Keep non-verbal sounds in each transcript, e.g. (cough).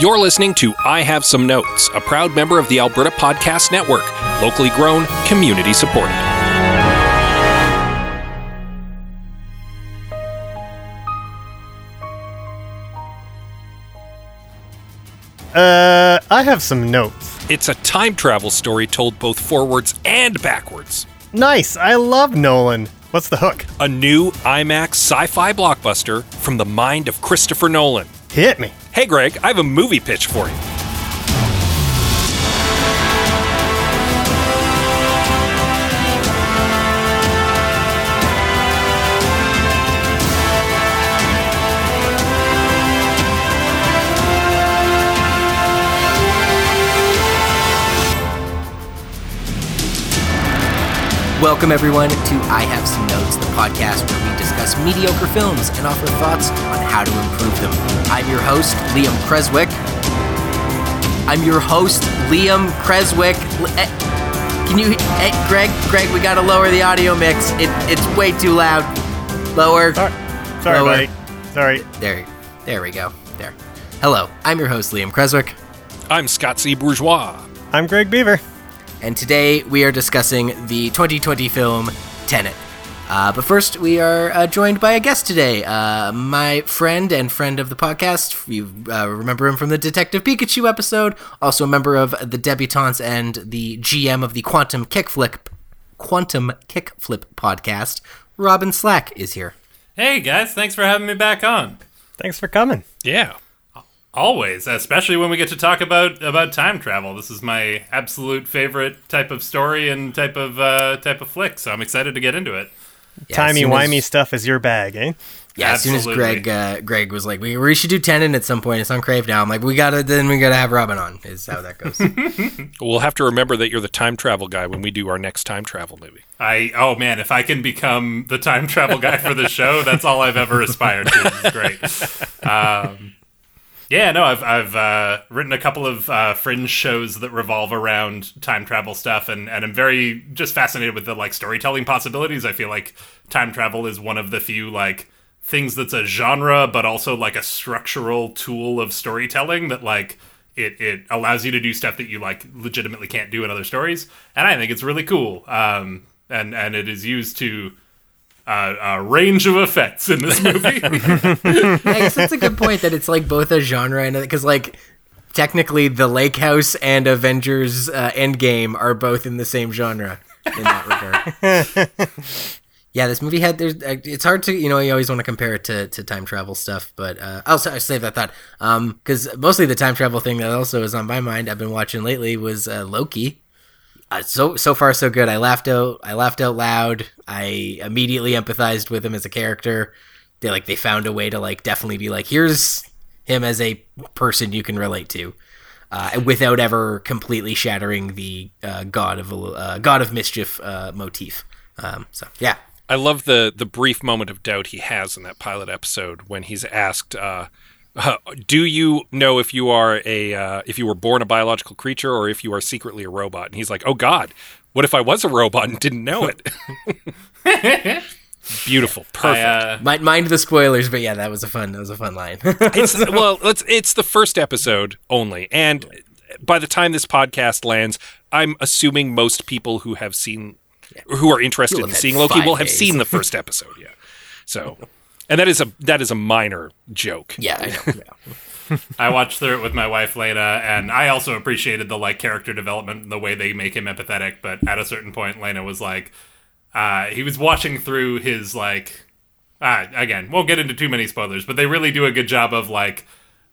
You're listening to I Have Some Notes, a proud member of the Alberta Podcast Network, locally grown, community supported. Uh, I have some notes. It's a time travel story told both forwards and backwards. Nice. I love Nolan. What's the hook? A new IMAX sci fi blockbuster from the mind of Christopher Nolan. Hit me. Hey, Greg, I have a movie pitch for you. Welcome, everyone, to I Have Some Notes, the podcast where we discuss mediocre films and offer thoughts on how to improve them. I'm your host, Liam Creswick. I'm your host, Liam Creswick. Eh, Can you, eh, Greg? Greg, we gotta lower the audio mix. It, it's way too loud. Lower. Sorry, sorry, Lower. buddy. Sorry. There, there we go. There. Hello, I'm your host, Liam Creswick. I'm Scott C. Bourgeois. I'm Greg Beaver. and today we are discussing the 2020 film Tenet. Uh, but first, we are uh, joined by a guest today, uh, my friend and friend of the podcast. You uh, remember him from the Detective Pikachu episode, also a member of the Debutantes and the GM of the Quantum Kickflip Quantum Kickflip podcast. Robin Slack is here. Hey guys, thanks for having me back on. Thanks for coming. Yeah. Always, especially when we get to talk about about time travel. This is my absolute favorite type of story and type of uh, type of flick. So I'm excited to get into it. Yeah, as Timey soon wimey as- stuff is your bag, eh? Yeah, as soon as Greg uh, Greg was like, we, we should do Tenet at some point. It's on Crave now. I'm like, we gotta then we gotta have Robin on. Is how that goes. (laughs) We'll have to remember that you're the time travel guy when we do our next time travel movie. I oh man, if I can become the time travel guy for the show, that's all I've ever aspired to. This great. (laughs) Um, yeah, no, I've I've uh, written a couple of uh, fringe shows that revolve around time travel stuff, and and I'm very just fascinated with the like storytelling possibilities. I feel like time travel is one of the few like things that's a genre, but also like a structural tool of storytelling that like. It, it allows you to do stuff that you like legitimately can't do in other stories, and I think it's really cool. Um, and and it is used to uh, a range of effects in this movie. (laughs) I guess that's a good point that it's like both a genre and because like technically the Lake House and Avengers uh, Endgame are both in the same genre in that regard. (laughs) yeah, this movie had there's uh, it's hard to you know you always want to compare it to, to time travel stuff, but uh, I'll, I'll save that thought because mostly the time travel thing that also is on my mind I've been watching lately was uh, Loki. Uh, so so far so good. I laughed out. I laughed out loud. I immediately empathized with him as a character. They like they found a way to like definitely be like here's him as a person you can relate to, uh, without ever completely shattering the uh, god of uh, god of mischief uh, motif. Um, so yeah, I love the the brief moment of doubt he has in that pilot episode when he's asked, uh, (laughs) "Do you know if you are a uh, if you were born a biological creature or if you are secretly a robot?" And he's like, "Oh God, what if I was a robot and didn't know it?" (laughs) Beautiful, perfect. I, uh, mind, mind the spoilers, but yeah, that was a fun that was a fun line. (laughs) it's well, it's it's the first episode only, and by the time this podcast lands, I'm assuming most people who have seen, who are interested You'll in seeing Loki, five will have days. seen the first episode. Yeah, so, and that is a that is a minor joke. yeah, I know. (laughs) Yeah. I watched through it with my wife Lena, and I also appreciated the like character development and the way they make him empathetic. But at a certain point, Lena was like, uh, he was watching through his like, uh, again, won't get into too many spoilers, but they really do a good job of like,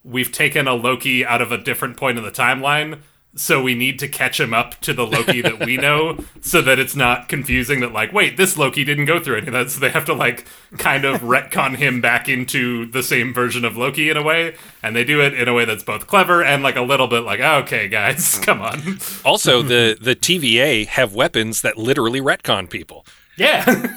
we've taken a Loki out of a different point in the timeline. So we need to catch him up to the Loki that we (laughs) know, so that it's not confusing. That like, wait, this Loki didn't go through any of that. So they have to like kind of retcon him back into the same version of Loki in a way, and they do it in a way that's both clever and like a little bit like, okay, guys, (laughs) come on, Also, (laughs) the the TVA have weapons that literally retcon people, yeah.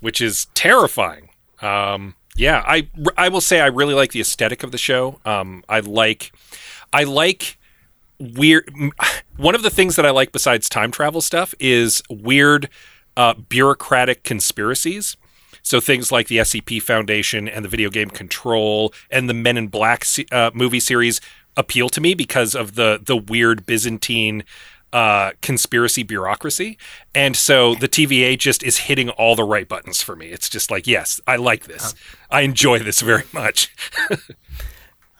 which is terrifying. Um, yeah, I I will say I really like the aesthetic of the show. Um, I like I like weird. One of the things that I like besides time travel stuff is weird uh, bureaucratic conspiracies. So things like the SCP Foundation and the video game Control and the Men in Black uh, movie series appeal to me because of the the weird Byzantine uh, conspiracy bureaucracy. And so the TVA just is hitting all the right buttons for me. It's just like, yes, I like this. I enjoy this very much. (laughs)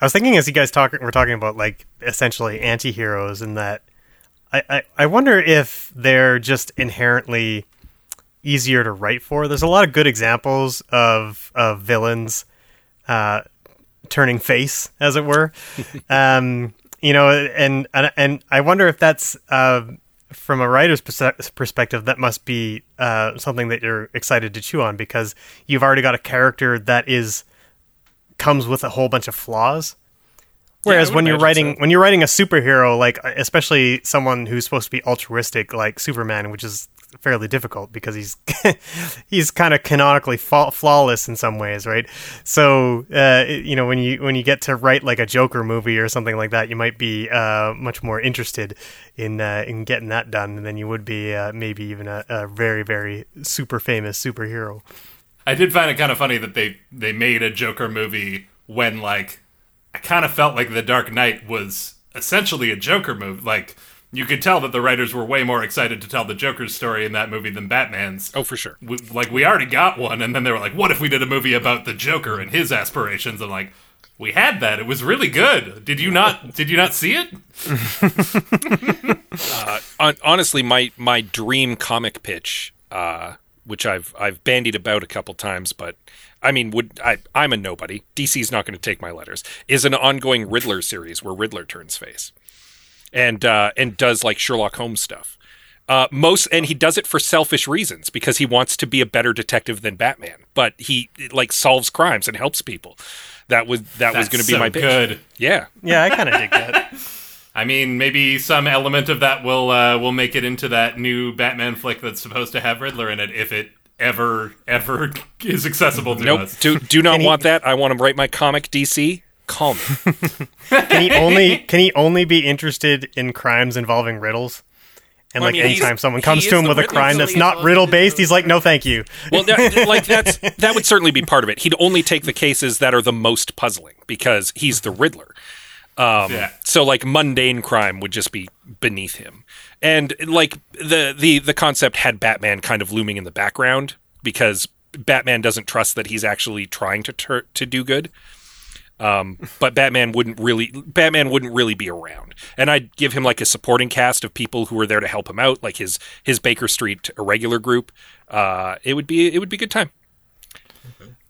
I was thinking as you guys talk, we're talking about like essentially anti-heroes and that I, I, I wonder if they're just inherently easier to write for. There's a lot of good examples of of villains uh, turning face, as it were. (laughs) um, you know, and and and I wonder if that's uh, from a writer's perspective, that must be uh, something that you're excited to chew on because you've already got a character that is comes with a whole bunch of flaws. Whereas would when you're writing so. when you're writing a superhero, like especially someone who's supposed to be altruistic, like Superman, which is fairly difficult because he's (laughs) he's kind of canonically fa- flawless in some ways, right? So uh, you know when you when you get to write like a Joker movie or something like that, you might be uh, much more interested in uh, in getting that done than you would be uh, maybe even a, a very very super famous superhero. I did find it kind of funny that they they made a Joker movie when like I kind of felt like The Dark Knight was essentially a Joker movie. Like you could tell that the writers were way more excited to tell the Joker's story in that movie than Batman's. Oh, for sure. We, like we already got one, and then they were like, "What if we did a movie about the Joker and his aspirations?" And like, we had that. It was really good. Did you not? (laughs) did you not see it? (laughs) Hon- honestly, my my dream comic pitch, uh, which I've I've bandied about a couple times, but I mean, would I? I'm a nobody. DC's not going to take my letters. Is an ongoing Riddler series where Riddler turns face, and uh, and does like Sherlock Holmes stuff. Uh, most and he does it for selfish reasons because he wants to be a better detective than Batman, but he like solves crimes and helps people. That was that was going to be so my pitch. good. Yeah, Yeah, I kind of dig that. (laughs) I mean, maybe some element of that will uh, will make it into that new Batman flick that's supposed to have Riddler in it, if it ever ever (laughs) is accessible to nope. us. Do do not he- want that. I want to write my comic. DC, call me. (laughs) Can he only (laughs) can he only be interested in crimes involving riddles? And Well, I like mean, anytime someone comes to him the with a crime so that's not riddle based, he's like, no, thank you. Well, that, like that's that would certainly be part of it. He'd only take the cases that are the most puzzling because he's the Riddler. Um, Yeah. So like mundane crime would just be beneath him, and like the the the concept had Batman kind of looming in the background because Batman doesn't trust that he's actually trying to tur- to do good. Um, but Batman wouldn't really Batman wouldn't really be around, and I'd give him like a supporting cast of people who were there to help him out, like his his Baker Street irregular group. Uh, it would be it would be a good time.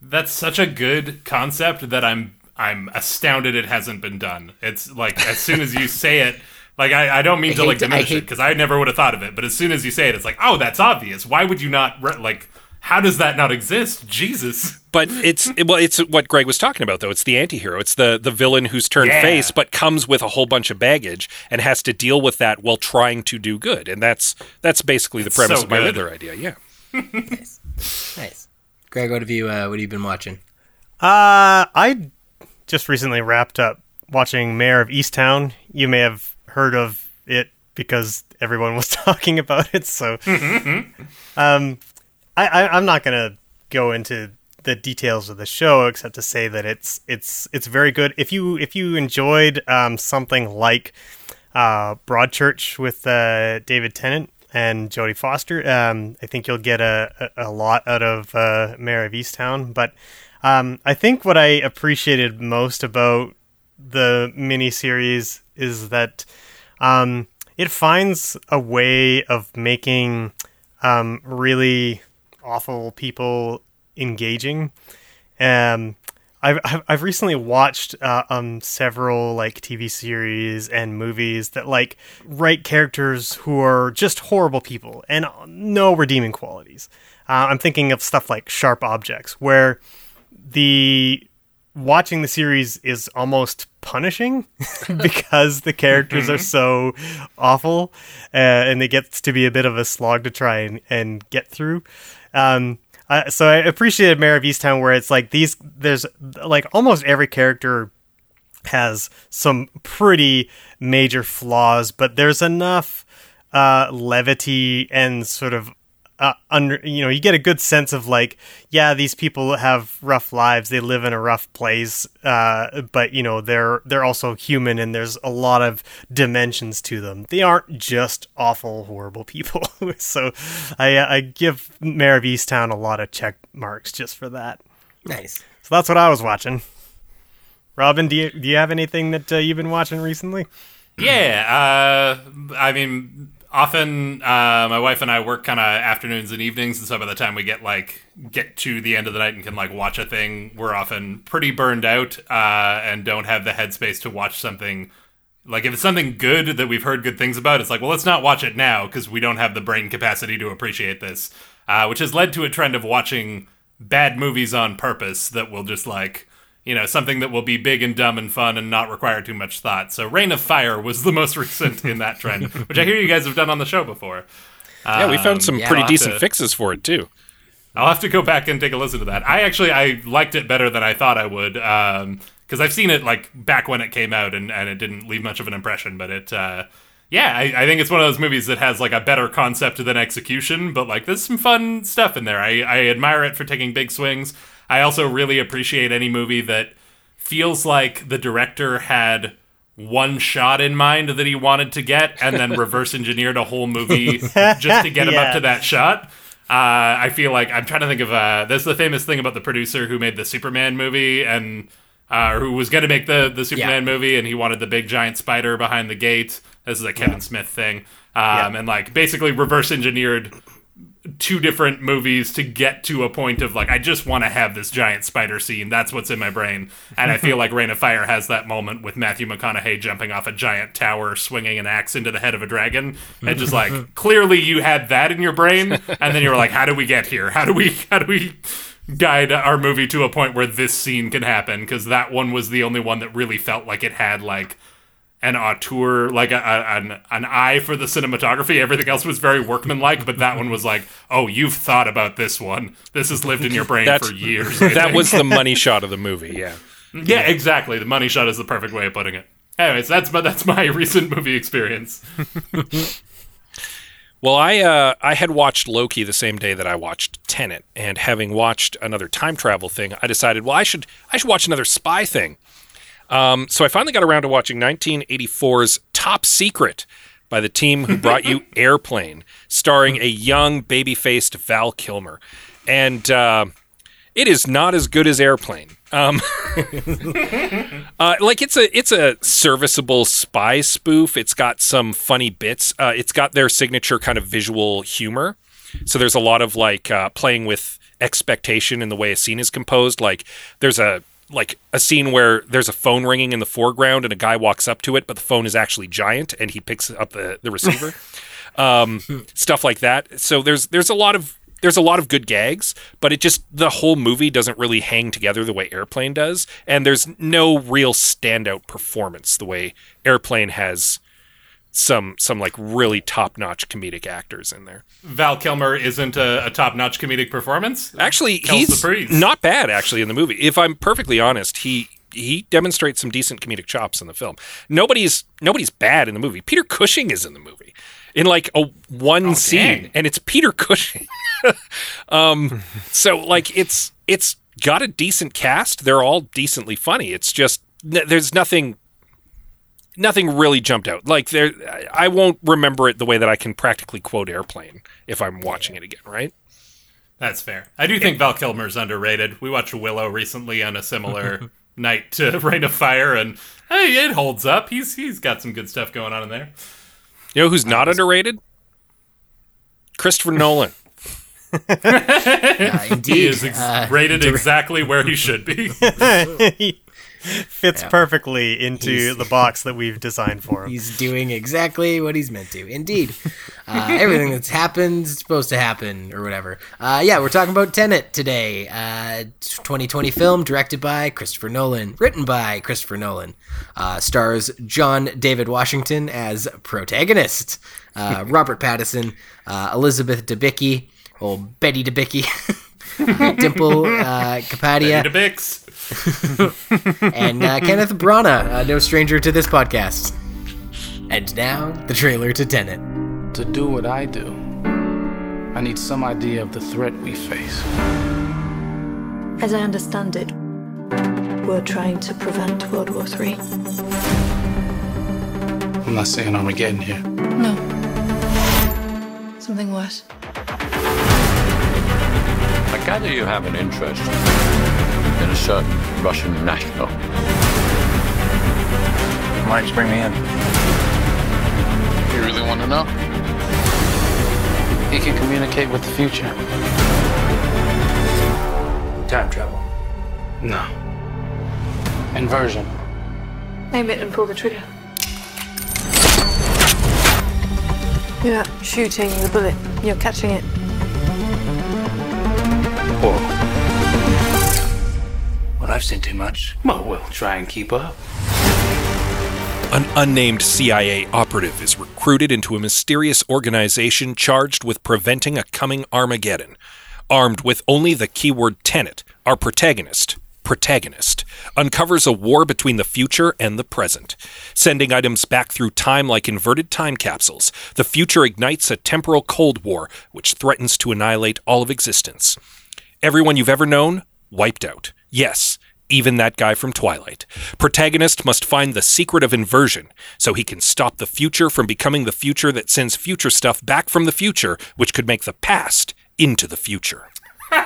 That's such a good concept that I'm I'm astounded it hasn't been done. It's like as soon as you say it, like I, I don't mean I to like hate to- I diminish it because I never would have thought of it, but as soon as you say it, it's like oh that's obvious. Why would you not re- like? How does that not exist? Jesus. But it's it- well, it's what Greg was talking about though. It's the anti-hero. It's the the villain who's turned Yeah. face, but comes with a whole bunch of baggage and has to deal with that while trying to do good. And that's that's basically the premise so of my good. Riddler idea. Yeah. Nice. Greg, what have you uh, what have you been watching? Uh, I just recently wrapped up watching Mare of Easttown. You may have heard of it because everyone (laughs) was talking about it. So, um, I, I I'm not gonna go into the details of the show except to say that it's it's it's very good. If you if you enjoyed um, something like uh, Broadchurch with uh, David Tennant and Jodie Foster. Um, I think you'll get a, a, a lot out of uh, Mare of Easttown. But um, I think what I appreciated most about the miniseries is that um, it finds a way of making um, really awful people engaging. Um, I've I've- recently watched uh, um several like TV series and movies that like write characters who are just horrible people and no redeeming qualities. Uh, I'm thinking of stuff like Sharp Objects, where the watching the series is almost punishing (laughs) because the characters are so awful uh, and it gets to be a bit of a slog to try and, and get through. Um, uh, so I appreciated Mare of Easttown where it's like these, there's like almost every character has some pretty major flaws, but there's enough uh, levity and sort of uh, under you know you get a good sense of like yeah these people have rough lives. They live in a rough place uh, but you know they're they're also human and there's a lot of dimensions to them. They aren't just awful horrible people. (laughs) So I I give Mare of Easttown a lot of check marks just for that. Nice. so that's what I was watching. Robin do you do you have anything that uh, you've been watching recently? Yeah, uh, I mean, often uh, my wife and I work kind of afternoons and evenings, and so by the time we get like get to the end of the night and can like watch a thing, we're often pretty burned out uh, and don't have the headspace to watch something. Like if it's something good that we've heard good things about, it's like, well, let's not watch it now because we don't have the brain capacity to appreciate this, uh, which has led to a trend of watching bad movies on purpose that will just like you know, something that will be big and dumb and fun and not require too much thought. So Reign of Fire was the most (laughs) recent in that trend, which I hear you guys have done on the show before. Yeah, we found some yeah, pretty I'll decent to- fixes for it too. I'll have to go back and take a listen to that. I actually I liked it better than I thought I would because I've seen it like back when it came out and, and it didn't leave much of an impression. But it, uh, yeah, I, I think it's one of those movies that has like a better concept than execution. But like there's some fun stuff in there. I, I admire it for taking big swings. I also really appreciate any movie that feels like the director had one shot in mind that he wanted to get and then (laughs) reverse engineered a whole movie just to get him Yeah. up to (laughs) that shot. Uh, I feel like I'm trying to think of uh, there's the famous thing about the producer who made the Superman movie and uh, who was going to make the the Superman movie and he wanted the big giant spider behind the gate. This is a Kevin Smith thing, um, and like basically reverse engineered two different movies to get to a point of like I just want to have this giant spider scene. That's what's in my brain, and I feel (laughs) like Reign of Fire has that moment with Matthew McConaughey jumping off a giant tower, swinging an axe into the head of a dragon, and just like (laughs) clearly you had that in your brain, and then you were like, how do we get here? How do we? (laughs) How do we? guide our movie to a point where this scene can happen because that one was the only one that really felt like it had like an auteur, like a, a, an an eye for the cinematography. Everything else was very workmanlike, but that one was like, oh, you've thought about this one. This has lived in your brain for years. I That think. was the money (laughs) shot of the movie. Yeah. yeah, exactly. The money shot is the perfect way of putting it. Anyways, that's my that's my (laughs) recent movie experience. (laughs) Well, I uh, I had watched Loki the same day that I watched Tenet, and having watched another time travel thing, I decided, well, I should I should watch another spy thing. Um, so I finally got around to watching 1984's Top Secret by the team who brought you (laughs) Airplane, starring a young baby-faced Val Kilmer, and uh, it is not as good as Airplane. Um, (laughs) uh, like it's a it's a serviceable spy spoof. It's got some funny bits. Uh, it's got their signature kind of visual humor. So there's a lot of like uh, playing with expectation in the way a scene is composed. Like there's a like a scene where there's a phone ringing in the foreground and a guy walks up to it, but the phone is actually giant and he picks up the the receiver. (laughs) um, stuff like that. So there's there's a lot of there's a lot of good gags, but it just the whole movie doesn't really hang together the way Airplane does, and there's no real standout performance the way Airplane has some some like really top notch comedic actors in there. Val Kilmer isn't a, a top notch comedic performance. Actually, he's not bad actually in the movie. If I'm perfectly honest, he he demonstrates some decent comedic chops in the film. Nobody's nobody's bad in the movie. Peter Cushing is in the movie in like a one scene, Oh, dang. and it's Peter Cushing. (laughs) um, so like it's it's got a decent cast. They're all decently funny. It's just there's nothing nothing really jumped out. Like there, I won't remember it the way that I can practically quote Airplane if I'm watching it again. Right. That's fair. I do think Val Kilmer's underrated. We watched Willow recently on a similar (laughs) night to (laughs) Reign of Fire, and hey, it holds up. He's he's got some good stuff going on in there. You know who's not underrated? Christopher Nolan. (laughs) He indeed. is ex- Uh, rated exactly where he should be. He fits perfectly into He's- the box that we've designed for him. (laughs) He's doing exactly what he's meant to. Indeed. Uh, everything that's happened is supposed to happen, or whatever. Uh, yeah, we're talking about Tenet today. Uh, 2020 film directed by Christopher Nolan, written by Christopher Nolan. Uh, stars John David Washington as protagonist, uh, (laughs) Robert Pattinson, uh, Elizabeth Debicki, old Betty Debicki, (laughs) Dimple uh, Kapadia, to Bix. (laughs) and uh, Kenneth Branagh, uh, no stranger to this podcast. And now, the trailer to Tenet. To do what I do, I need some idea of the threat we face. As I understand it, we're trying to prevent World War III. I'm not saying Armageddon here. No. Something worse. I gather you have an interest in a certain Russian national. Why don't you bring me in? You really want to know? He can communicate with the future. Time travel. No. Inversion. Aim it and pull the trigger. You're not shooting the bullet, you're catching it. I've seen too much. Well, we'll try and keep up. An unnamed CIA operative is recruited into a mysterious organization charged with preventing a coming Armageddon. Armed with only the keyword tenet, our protagonist, protagonist, uncovers a war between the future and the present. Sending items back through time like inverted time capsules, the future ignites a temporal Cold War which threatens to annihilate all of existence. Everyone you've ever known, wiped out. Yes, even that guy from Twilight. Protagonist must find the secret of inversion so he can stop the future from becoming the future that sends future stuff back from the future, which could make the past into the future. (laughs)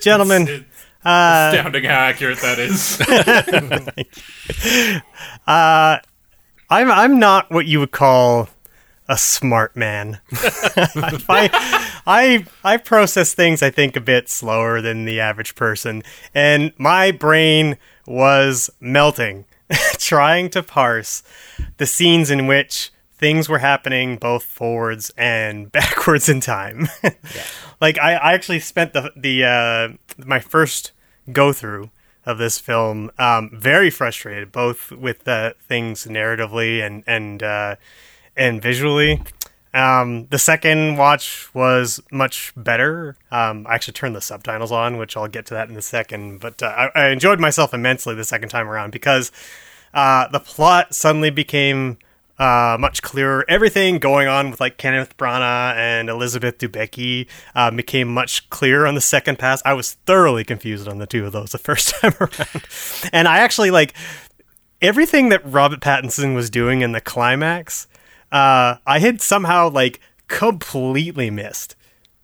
Gentlemen, It's uh, astounding how accurate that is. (laughs) Uh, I'm I'm not what you would call a smart man. (laughs) I, I I process things I think a bit slower than the average person, and my brain was melting (laughs) trying to parse the scenes in which things were happening both forwards and (laughs) backwards in time. (laughs) Like I, I actually spent the the uh, my first go through of this film um, very frustrated, both with the things narratively and and uh, and visually. Um, the second watch was much better. Um, I actually turned the subtitles on, which I'll get to that in a second. But uh, I, I enjoyed myself immensely the second time around because uh, the plot suddenly became uh, much clearer. Everything going on with like Kenneth Branagh and Elizabeth Debicki uh, became much clearer on the second pass. I was thoroughly confused on the two of those the (laughs) first time around, and I actually like everything that Robert Pattinson was doing in the climax. Uh, I had somehow like completely missed.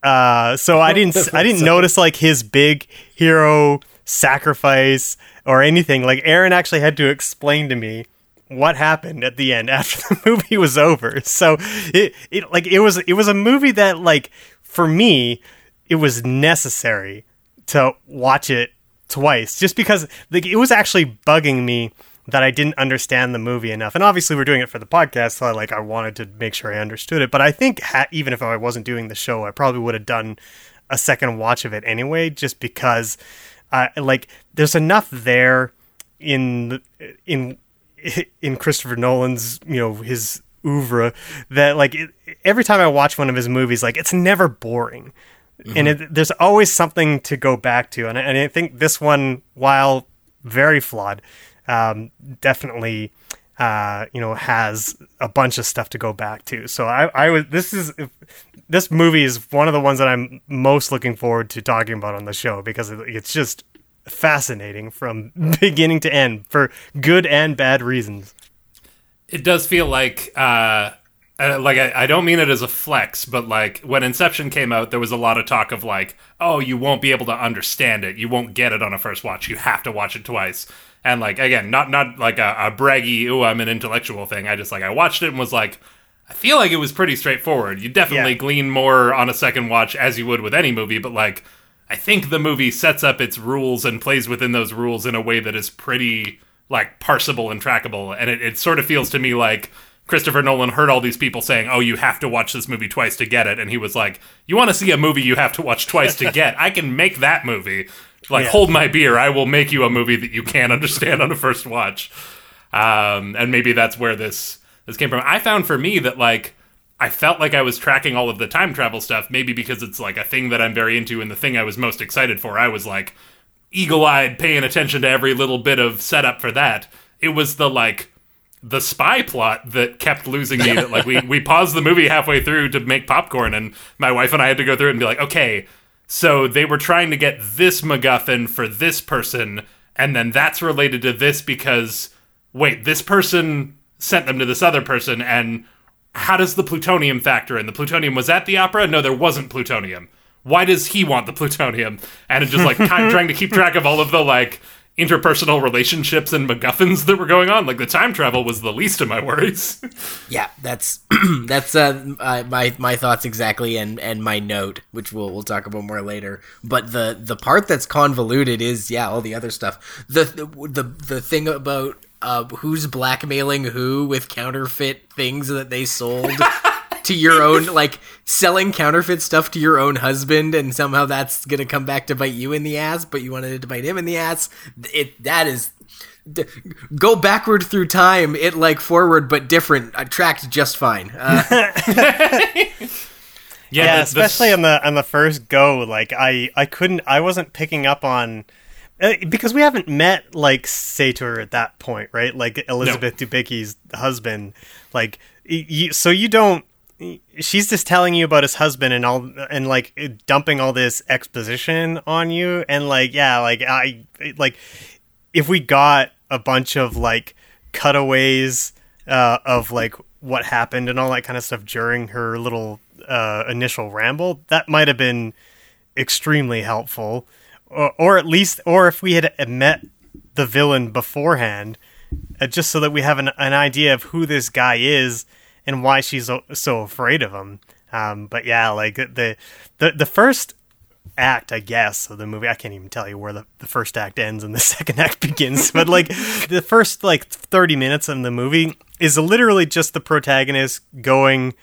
Uh, so I didn't (laughs) I didn't notice like his big hero sacrifice or anything. Like Aaron actually had to explain to me what happened at the end (laughs) after the movie was over. So it, it like it was it was a movie that like for me it was necessary to watch it twice just because like it was actually bugging me that I didn't understand the movie enough. And obviously we're doing it for the podcast, so I, like I wanted to make sure I understood it. But I think ha- even if I wasn't doing the show, I probably would have done a second watch of it anyway, just because uh, like there's enough there in in (laughs) in Christopher Nolan's you know his oeuvre that like it, every time I watch one of his movies, like it's never boring, and it, there's always something to go back to. And I, and I think this one, while very flawed, um, definitely uh, you know has a bunch of stuff to go back to. So I, I was this is this movie is one of the ones that I'm most looking forward to talking about on the show because it- it's just fascinating from (laughs) beginning to end for good and bad reasons. it does feel like uh, uh like I, I don't mean it as a flex but like when inception came out there was a lot of talk of like oh you won't be able to understand it you won't get it on a first watch you have to watch it twice and like again not not like a, a braggy oh i'm an intellectual thing. I just like i watched it and was like i feel like it was pretty straightforward. You definitely Yeah. glean more on a second watch as you would with any movie but like i think the movie sets up its rules and plays within those rules in a way that is pretty like parsable and trackable. And it, it sort of feels to me like christopher nolan heard all these people saying oh you have to watch this movie twice to get it. And he was like you want to see a movie you have to watch twice to (laughs) get? I can make that movie like Yeah. hold my beer i will make you a movie that you can't (laughs) understand on a first watch um, and maybe that's where this this came from i found for me that like I felt like I was tracking all of the time travel stuff, maybe because it's like a thing that I'm very into and the thing I was most excited for. I was like eagle eyed, paying attention to every little bit of setup for that. It was the like the spy plot that kept losing me. That like we (laughs) we paused the movie halfway through to make popcorn, and my wife and I had to go through it and be like, okay, so they were trying to get this MacGuffin for this person, and then that's related to this because wait, this person sent them to this other person, and how does the plutonium factor in? The plutonium was at the opera? No, there wasn't plutonium. Why does he want the (laughs) plutonium? And it's just like kind of (laughs) trying to keep track of all of the like interpersonal relationships and MacGuffins that were going on. Like the time travel was the least of my worries. (laughs) Yeah, that's (clears throat) that's uh, uh, my my thoughts exactly, and and my note, which we'll we'll talk about more later. But the the part that's convoluted is yeah, all the other stuff. The the the, the thing about uh, who's blackmailing who with counterfeit things that they sold. (laughs) to your own like selling counterfeit stuff to your own husband and somehow that's gonna come back to bite you in the ass but you wanted it to bite him in the ass it that is d- go backward through time it like forward but different uh, tracked just fine uh, (laughs) Yeah, the- the- especially on the on the first go, like I I couldn't I wasn't picking up on uh, because we haven't met like Sator at that point, right? Like Elizabeth Debicki's husband, like you, so you don't. She's just telling you about his husband and all, and like dumping all this exposition on you, and like yeah, like I like if we got a bunch of like cutaways uh, of like what happened and all that kind of stuff during her little uh, initial ramble, that might have been extremely helpful, or, or at least, or if we had met the villain beforehand, uh, just so that we have an, an idea of who this guy is and why she's so, afraid of him. Um, but yeah, like the the the first act, I guess, of the movie. I can't even tell you where the, the first act ends and the (laughs) second act begins. but like the first like 30 minutes of the movie is literally just the protagonist going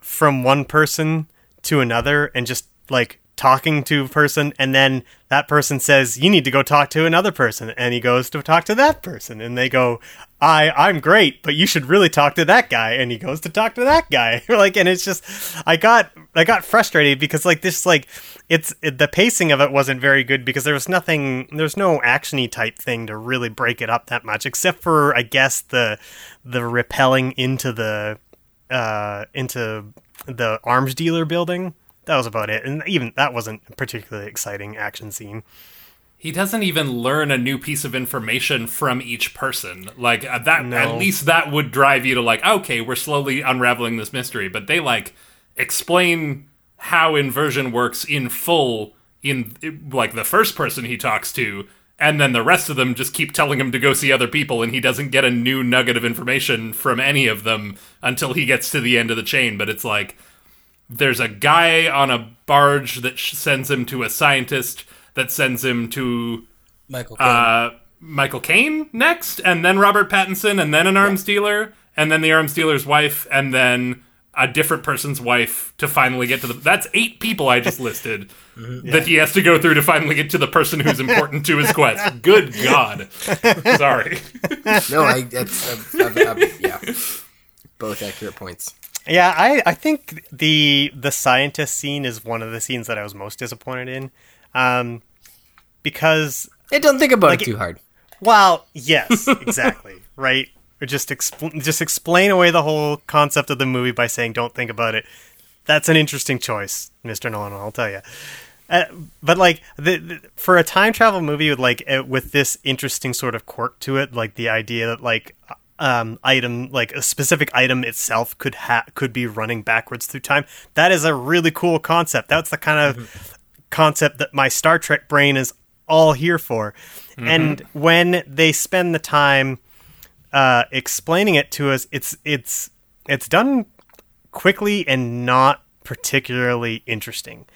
from one person to another and just like talking to a person and then that person says you need to go talk to another person. And he goes to talk to that person and they go i i'm great but you should really talk to that guy. And he goes to talk to that guy. (laughs) Like and it's just i got i got frustrated because like this like it's it, the pacing of it wasn't very good because there was nothing there's no actiony type thing to really break it up that much except for i guess the the repelling into the uh into the arms dealer building that was about it and even that wasn't a particularly exciting action scene he doesn't even learn a new piece of information from each person. Like uh, that, No. at least that would drive you to like, okay, we're slowly unraveling this mystery. But they like explain how inversion works in full in like the first person he talks to, and then the rest of them just keep telling him to go see other people, and he doesn't get a new nugget of information from any of them until he gets to the end of the chain. But it's like there's a guy on a barge that sh- sends him to a scientist that sends him to michael Caine. uh, Michael Caine next, and then Robert Pattinson, and then an arms dealer, and then the arms dealer's wife, and then a different person's wife to finally get to the. That's eight people I just listed (laughs) that he has to go through to finally get to the person who's important to his quest. (laughs) Good God. Sorry. (laughs) no i that's uh, uh, uh, yeah both accurate points yeah i i think the the scientist scene is one of the scenes that i was most disappointed in um because hey don't think about Like it too hard Well, yes, (laughs) exactly. right? Or just expl- just explain away the whole concept of the movie by saying don't think about it. That's an interesting choice, Mr. Nolan, I'll tell you. Uh, but like the, the, for a time travel movie with like uh, with this interesting sort of quirk to it, like the idea that like um item like a specific item itself could ha- could be running backwards through time. That is a really cool concept. That's the kind of concept that my Star Trek brain is all here for. And when they spend the time uh, explaining it to us, it's it's it's done quickly and not particularly interesting.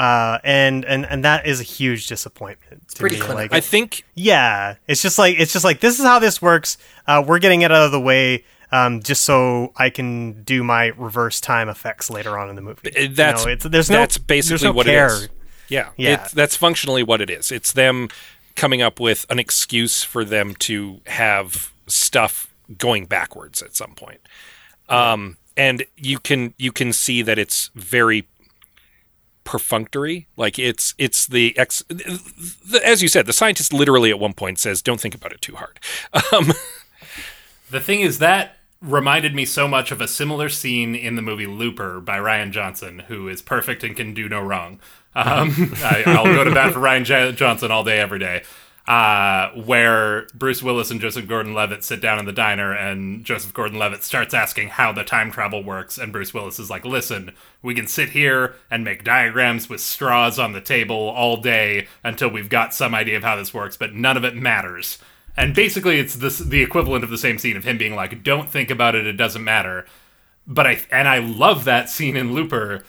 Uh, and, and and that is a huge disappointment. It's pretty me. clinical. like I think yeah, it's just like it's just like this is how this works. Uh, we're getting it out of the way. Um, just so I can do my reverse time effects later on in the movie. That's you know, it's, there's no that's there's basically no what care. it is. Yeah, Yeah. It's, that's functionally what it is. It's them coming up with an excuse for them to have stuff going backwards at some point. Um, and you can you can see that it's very perfunctory. Like it's it's the ex. The, as you said, the scientist literally at one point says, "Don't think about it too hard." (laughs) Um, The thing is that reminded me so much of a similar scene in the movie Looper by Rian Johnson, who is perfect and can do no wrong. Um, (laughs) I, I'll go to bat for Rian J- Johnson all day, every day. Uh, where Bruce Willis and Joseph Gordon-Levitt sit down in the diner, and Joseph Gordon-Levitt starts asking how the time travel works, and Bruce Willis is like, "Listen, we can sit here and make diagrams with straws on the table all day until we've got some idea of how this works, but none of it matters." And basically, it's this the equivalent of the same scene of him being like, "Don't think about it; it doesn't matter." But I and I love that scene in Looper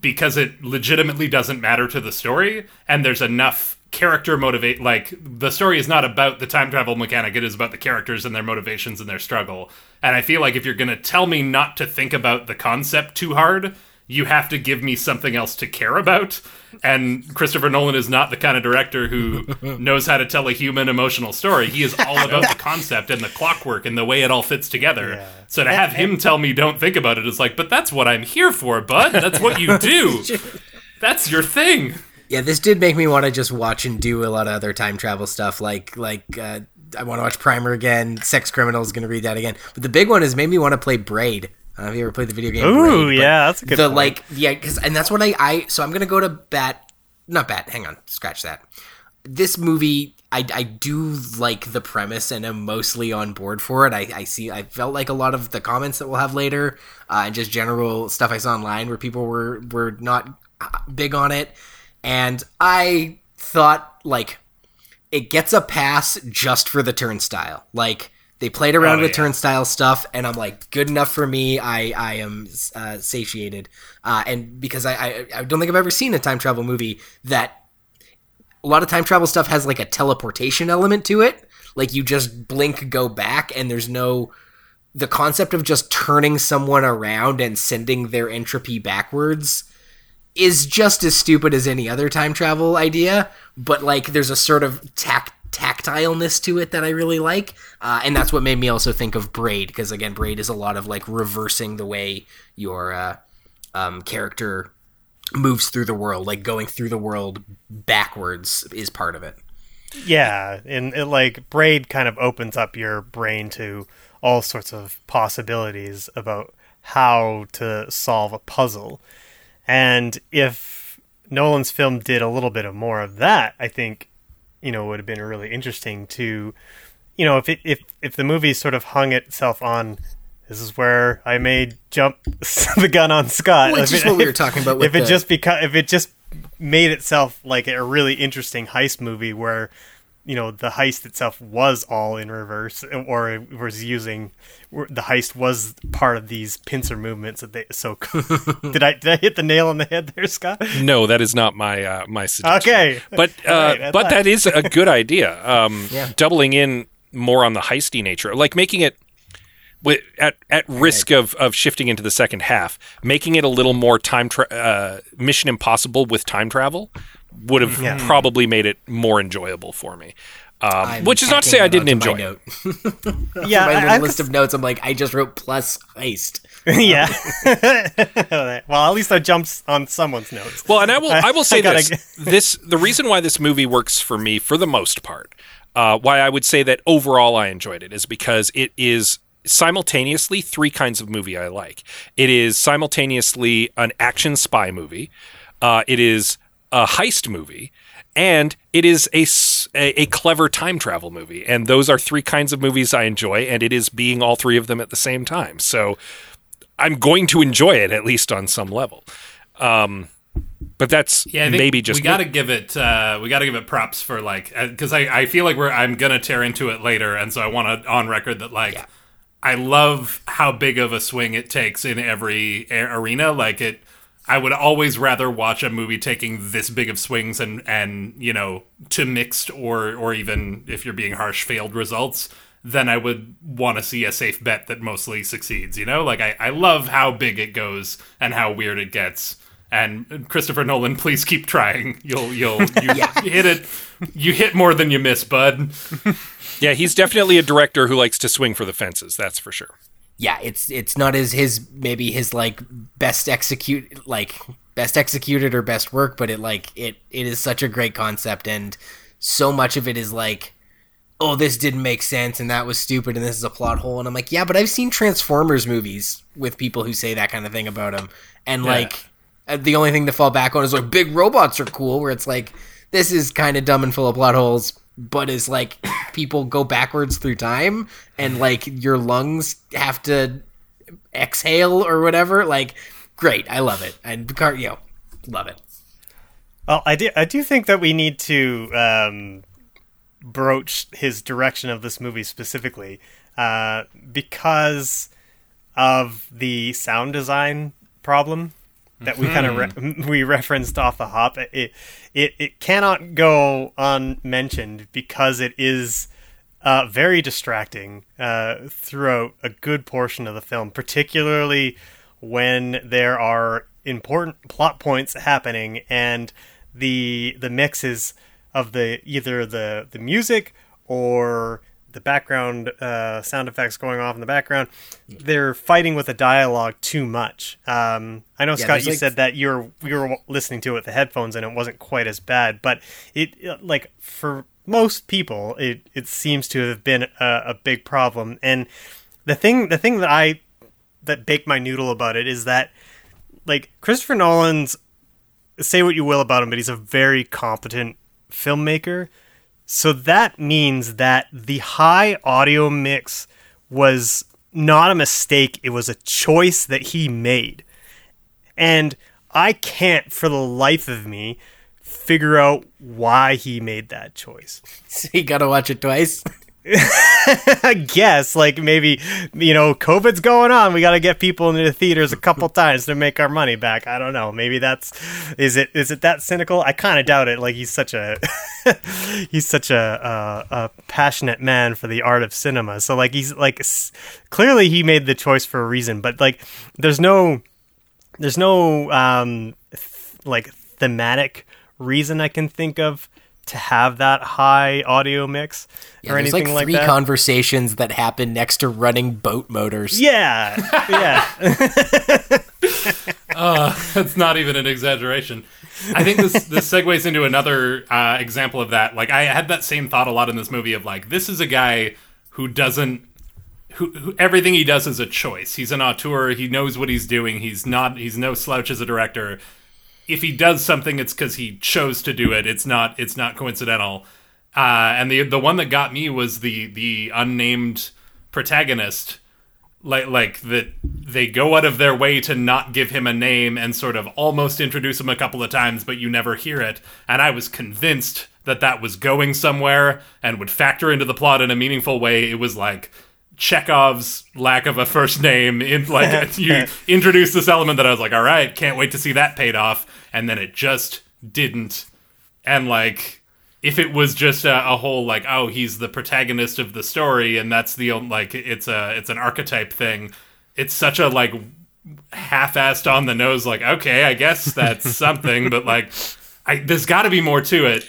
because it legitimately doesn't matter to the story, and there's enough character motivate. Like the story is not about the time travel mechanic; it is about the characters and their motivations and their struggle. And I feel like if you're gonna tell me not to think about the concept too hard, you have to give me something else to care about. And Christopher Nolan is not the kind of director who (laughs) knows how to tell a human emotional story. He is all about the (laughs) concept and the clockwork and the way it all fits together. Yeah. So to have him tell me don't think about it is like, but that's what I'm here for, bud. That's what you (laughs) do. That's your thing. Yeah, this did make me want to just watch and do a lot of other time travel stuff. Like, like uh, I want to watch Primer again. Sex Criminals, going to read that again. But the big one is made me want to play Braid. I don't know if you ever played the video game. Ooh, Braid, yeah, that's a good The point. like, yeah, because and that's what I I. So I'm going to go to bat. Not bat. Hang on, scratch that. This movie, I, I do like the premise and am mostly on board for it. I, I see. I felt like a lot of the comments that we'll have later, uh, and just general stuff I saw online where people were were not uh, big on it, and I thought like it gets a pass just for the turnstile. Like they played around Oh, with yeah. turnstile stuff, and I'm like, good enough for me. I I am uh, satiated, uh, and because I, I I don't think I've ever seen a time travel movie that a lot of time travel stuff has like a teleportation element to it. Like you just blink, go back, and there's no the concept of just turning someone around and sending their entropy backwards is just as stupid as any other time travel idea, but like there's a sort of tact tactileness to it that I really like, uh, and that's what made me also think of Braid because again, Braid is a lot of like reversing the way your uh, um, character moves through the world, like going through the world backwards is part of it. Yeah, and it like braid kind of opens up your brain to all sorts of possibilities about how to solve a puzzle. And if Nolan's film did a little bit of more of that, I think you know would have been really interesting to you know if it if if the movie sort of hung itself on this is where I may jump (laughs) the gun on Scott. Which If is it- what we were talking about with if it the- just because if it just made itself like a really interesting heist movie where you know the heist itself was all in reverse or it was using the heist was part of these pincer movements that they so (laughs) did i did i hit the nail on the head there scott No, that is not my uh, my suggestion. Okay. but (laughs) uh, Alright, I but that is a good (laughs) idea. Um, Yeah. doubling in more on the heisty nature, like making it at at risk of of shifting into the second half, making it a little more time tra- uh, Mission Impossible with time travel would have Yeah. probably made it more enjoyable for me. Um, which is not to say I didn't enjoy it. note. (laughs) (laughs) yeah my I- I list of notes. I'm like, I just wrote plus heist. (laughs) yeah well at least i jumped on someone's notes Well, and I will I will say I gotta this: this the reason why this movie works for me for the most part, uh, why I would say that overall I enjoyed it is because it is simultaneously three kinds of movie I like. It is simultaneously an action spy movie, uh, it is a heist movie, and it is a, a, clever time travel movie. And those are three kinds of movies I enjoy, and it is being all three of them at the same time. So I'm going to enjoy it at least on some level. Um, but that's Yeah, maybe just we got to give it uh, we got to give it props for like because I, I feel like we're I'm gonna tear into it later, and so I want to on record that like I love how big of a swing it takes in every arena. Like it, I would always rather watch a movie taking this big of swings and and you know to mixed or or even if you're being harsh, failed results. Than I would want to see a safe bet that mostly succeeds. You know, like I, I love how big it goes and how weird it gets. And Christopher Nolan, please keep trying. You'll you'll (laughs) you hit it. You hit more than you miss, bud. (laughs) Yeah, he's definitely a director who likes to swing for the fences. That's for sure. Yeah, it's it's not as his maybe his like best execute like best executed or best work, but it like it it is such a great concept, and so much of it is like oh, this didn't make sense and that was stupid and this is a plot hole. And I'm like, yeah, but I've seen Transformers movies with people who say that kind of thing about them. And like, uh, the only thing to fall back on is like, big robots are cool, where it's like, this is kind of dumb and full of plot holes, but is like, people go backwards through time and like your lungs have to exhale or whatever. Like, great. I love it. And you know, love it. Well, I do. I do think that we need to um, broach his direction of this movie specifically uh, because of the sound design problem that we kind of re- (laughs) we referenced off the hop. It it it cannot go unmentioned because it is. Uh, very distracting uh, throughout a good portion of the film, particularly when there are important plot points happening and the the mixes of the either the the music or the background uh, sound effects going off in the background, they're fighting with the dialogue too much. Um, I know Yeah, Scott, you like- said that you were you were listening to it with the headphones and it wasn't quite as bad, but it it- like for most people, it it seems to have been a, a big problem. And the thing the thing that I that baked my noodle about it is that like Christopher Nolan's say what you will about him, but he's a very competent filmmaker. So that means that the high audio mix was not a mistake, it was a choice that he made. And I can't for the life of me figure out why he made that choice. (laughs) So you gotta watch it twice. I (laughs) guess like maybe you know COVID's going on. We got to get people into the theaters a couple (laughs) times to make our money back. I don't know. Maybe that's is it is it that cynical? I kind of doubt it. Like he's such a (laughs) he's such a, a a passionate man for the art of cinema. So like he's like s- clearly he made the choice for a reason. But like there's no there's no um th- like thematic reason I can think of to have that high audio mix Yeah, or anything like like three that. conversations that happen next to running boat motors. Yeah, yeah. (laughs) That's not even an exaggeration. I think this this segues into another uh, example of that. Like I had that same thought a lot in this movie of like this is a guy who doesn't who, who everything he does is a choice. He's an auteur. He knows what he's doing. He's not. He's no slouch as a director. If he does something, it's because he chose to do it. It's not. It's not coincidental. Uh, and the the one that got me was the the unnamed protagonist like like that they go out of their way to not give him a name and sort of almost introduce him a couple of times but you never hear it and i was convinced that that was going somewhere and would factor into the plot in a meaningful way it was like chekhov's lack of a first name in like (laughs) you introduce this element that i was like all right can't wait to see that paid off. And then it just didn't. And like if it was just a, a whole like oh he's the protagonist of the story and that's the only like it's a it's an archetype thing it's such a like half-assed on the nose like okay i guess that's (laughs) something but like I, there's got to be more to it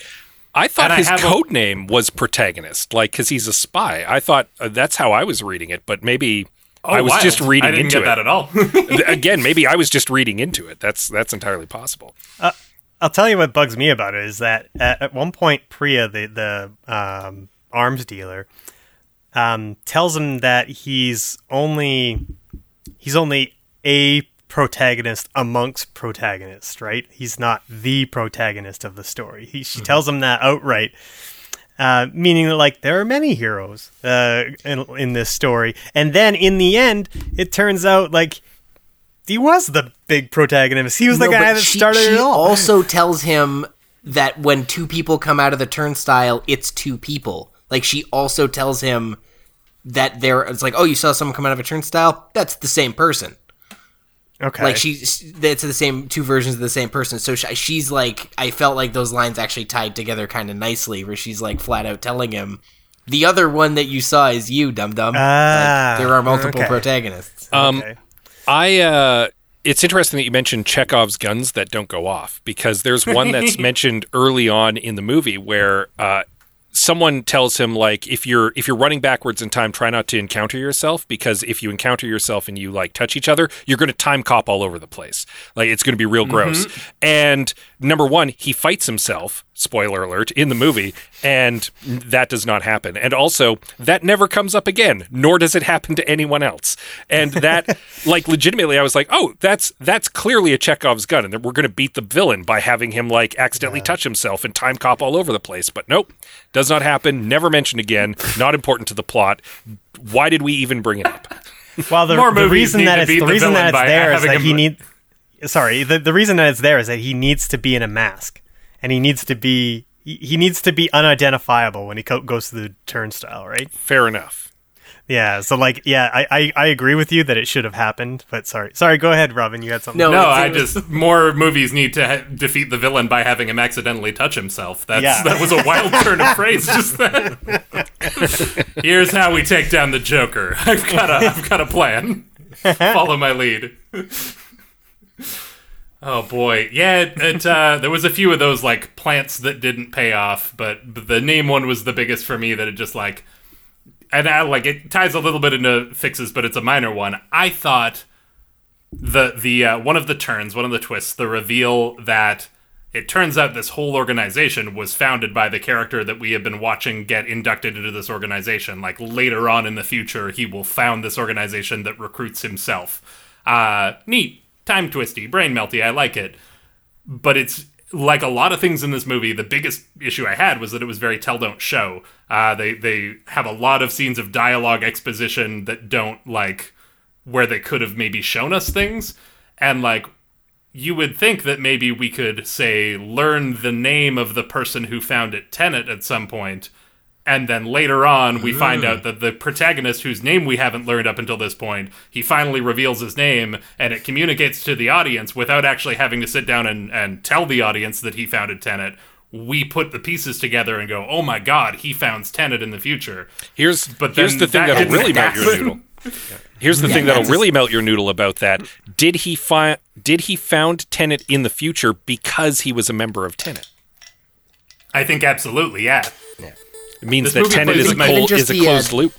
I thought And I his a- code name was protagonist, like because he's a spy. I thought uh, that's how I was reading it, but maybe I was wild. just reading Oh, I didn't into get that at all (laughs) (laughs) Again, maybe I was just reading into it. That's that's entirely possible. I'll tell you what bugs me about it is that at, at one point, Priya, the the um, arms dealer, um, tells him that he's only he's only a protagonist amongst protagonists, right? He's not the protagonist of the story. He, she tells him that outright. Uh, meaning that like there are many heroes uh, in, in this story, and then in the end, it turns out like he was the big protagonist. He was the No, guy but that she, started she it all. also (laughs) tells him that when two people come out of the turnstile, it's two people. Like she also tells him that there. It's like, oh, you saw someone come out of a turnstile. That's the same person. Okay, Like she, it's the same two versions of the same person. So she, she's like, I felt like those lines actually tied together kind of nicely, where she's like flat out telling him, the other one that you saw is you, dum dum. Ah, there are multiple okay. protagonists. Um, Okay. I uh it's interesting that you mentioned Chekhov's guns that don't go off because there's one that's (laughs) mentioned early on in the movie where uh someone tells him like if you're if you're running backwards in time try not to encounter yourself because if you encounter yourself and you like touch each other you're going to time cop all over the place. Like it's going to be real gross. Mm-hmm. And number 1 he fights himself spoiler alert, in the movie, and that does not happen. And also, that never comes up again, nor does it happen to anyone else. And that, (laughs) like, legitimately, I was like, oh, that's that's clearly a Chekhov's gun, and that we're going to beat the villain by having him like accidentally touch himself and time cop all over the place. But nope, does not happen. Never mentioned again. Not important to the plot. Why did we even bring it up? (laughs) Well, the, More the reason that it's the the reason that it's there is that he need. Sorry, the the reason that it's there is that he needs to be in a mask, and he needs to be he he needs to be unidentifiable when he co- goes to the turnstile, right? Fair enough. Yeah. So like, yeah, I, I I agree with you that it should have happened, but sorry, sorry. Go ahead, Robin. You had something. No, No, I was- just more movies need to ha- defeat the villain by having him accidentally touch himself. That's Yeah. that was a wild turn of phrase just then. (laughs) Here's how we take down the Joker. I've got a I've got a plan. (laughs) Follow my lead. Oh boy, yeah. It, it, uh, (laughs) there was a few of those like plants that didn't pay off, but the name one was the biggest for me. That it just like, and I, like it ties a little bit into fixes, but it's a minor one. I thought the the uh, one of the turns, one of the twists, the reveal that it turns out this whole organization was founded by the character that we have been watching get inducted into this organization. Like later on in the future, he will found this organization that recruits himself. Uh, neat, time twisty, brain melty. I like it, but it's like a lot of things in this movie. The biggest issue I had was that it was very tell don't show. Uh, they they have a lot of scenes of dialogue exposition that don't like where they could have maybe shown us things and like you would think that maybe we could say learn the name of the person who founded Tenet at some point and then later on we find mm. out that the protagonist whose name we haven't learned up until this point he finally reveals his name and it communicates to the audience without actually having to sit down and, and tell the audience that he founded Tenet. We put the pieces together and go oh my god he founds Tenet in the future. Here's But here's the thing that that'll didn't really melt your noodle. (laughs) Here's the Yeah, thing that'll that's- really melt your noodle about that. Did he find did he found Tenet in the future because he was a member of Tenet? I think absolutely yeah. It means This that movie Tenet plays is a, with col- is a the, uh, closed loop.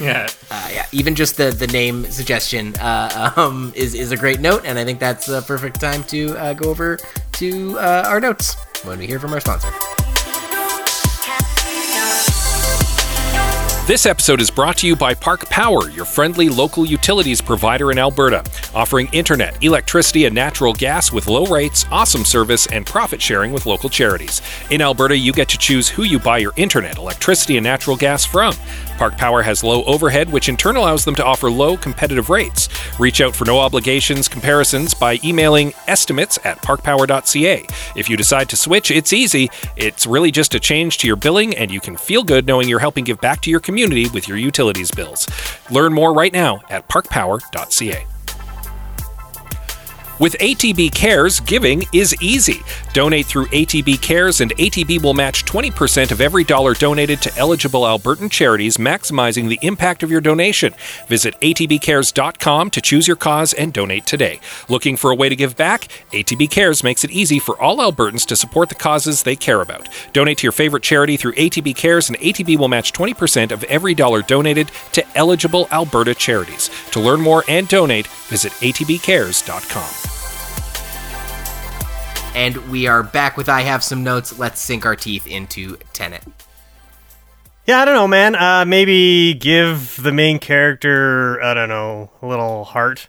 yeah Uh, yeah, even just the, the name suggestion uh, (laughs) um, is, is a great note, and I think that's a perfect time to uh, go over to uh, our notes when we hear from our sponsor. This episode is brought to you by Park Power, your friendly local utilities provider in Alberta, offering internet, electricity, and natural gas with low rates, awesome service, and profit sharing with local charities. In Alberta, you get to choose who you buy your internet, electricity, and natural gas from. Park Power has low overhead, which in turn allows them to offer low competitive rates. Reach out for no obligations comparisons by emailing estimates at parkpower.ca. If you decide to switch, it's easy. It's really just a change to your billing, and you can feel good knowing you're helping give back to your community with your utilities bills. Learn more right now at parkpower.ca. With ATB Cares, giving is easy. Donate through ATB Cares, and ATB will match 20% of every dollar donated to eligible Albertan charities, maximizing the impact of your donation. Visit atbcares.com to choose your cause and donate today. Looking for a way to give back? ATB Cares makes it easy for all Albertans to support the causes they care about. Donate to your favorite charity through ATB Cares, and ATB will match 20% of every dollar donated to eligible Alberta charities. To learn more and donate, visit atbcares.com. And we are back with I Have Some Notes. Let's sink our teeth into Tenet. Yeah, I don't know, man. Uh, maybe give the main character, I don't know, a little heart.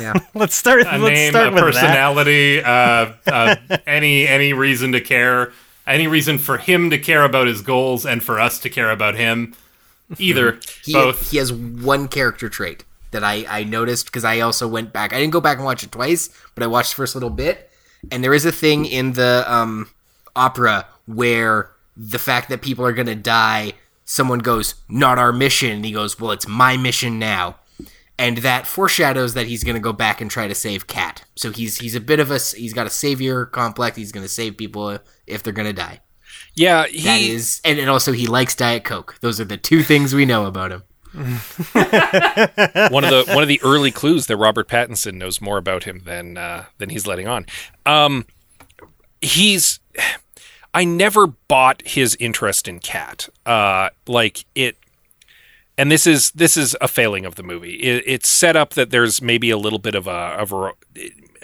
Yeah. (laughs) Let's start. a let's name, start a with that. personality, uh, uh, (laughs) any any reason to care, any reason for him to care about his goals and for us to care about him. Either, (laughs) He, both. he has one character trait that I, I noticed because I also went back. I didn't go back and watch it twice, but I watched the first little bit. And there is a thing in the um, opera where the fact that people are going to die, someone goes, Not our mission. And he goes, Well, it's my mission now. And that foreshadows that he's going to go back and try to save Kat. So he's he's a bit of a he's got a savior complex. He's going to save people if they're going to die. Yeah, That he is, and, and also he likes Diet Coke. Those are the two things we know about him. (laughs) one of the one of the early clues that Robert Pattinson knows more about him than uh, than he's letting on. Um, he's I never bought his interest in Kat. Uh, like it, and this is this is a failing of the movie. It, it's set up that there's maybe a little bit of a of a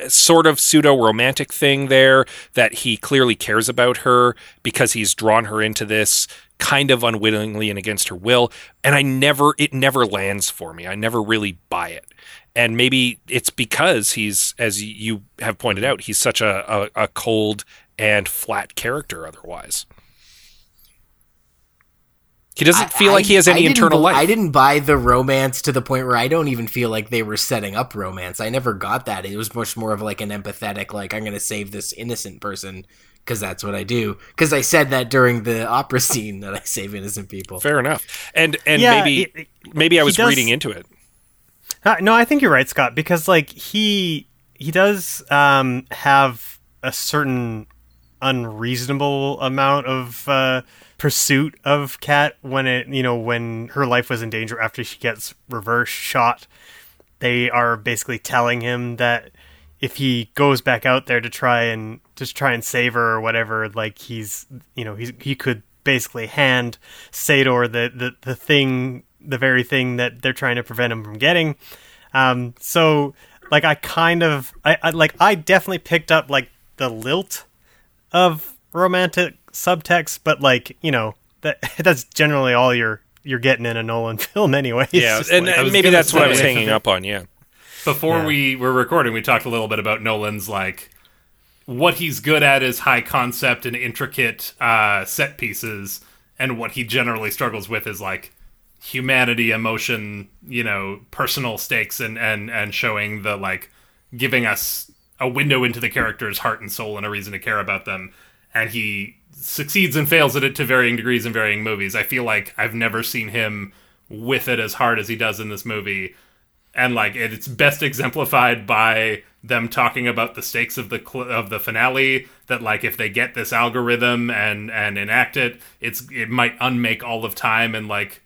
sort of pseudo romantic thing there that he clearly cares about her because he's drawn her into this kind of unwittingly and against her will and I never it never lands for me. I never really buy it. And maybe it's because he's as you have pointed out, he's such a, a, a cold and flat character otherwise. He doesn't feel like he has any internal life. I didn't buy the romance to the point where I don't even feel like they were setting up romance. I never got that. It was much more of like an empathetic, like I'm going to save this innocent person because that's what I do. Because I said that during the opera (laughs) scene that I save innocent people. Fair enough. And and Yeah, maybe it- it- maybe I was does- reading into it. Uh, no, I think you're right, Scott, because like he he does um, have a certain unreasonable amount of uh, pursuit of Kat when it you know when her life was in danger after she gets reverse shot. They are basically telling him that if he goes back out there to try and just try and save her or whatever, like he's you know he's he could basically hand Sator the the the thing the very thing that they're trying to prevent him from getting. Um, so like I kind of I, I like I definitely picked up like the lilt of romantic subtext, but like you know that (laughs) that's generally all you're you're getting in a Nolan (laughs) film anyway. Yeah, and, I and maybe that's what I was hanging up on. Yeah, Before Yeah. we were recording, we talked a little bit about Nolan's like what he's good at is high concept and intricate uh, set pieces, and what he generally struggles with is like humanity, emotion, you know, personal stakes, and and and showing the like giving us a window into the character's heart and soul and a reason to care about them. And he succeeds and fails at it to varying degrees in varying movies. I feel like I've never seen him with it as hard as he does in this movie and like it's best exemplified by them talking about the stakes of the cl- of the finale that like if they get this algorithm and and enact it it's it might unmake all of time and like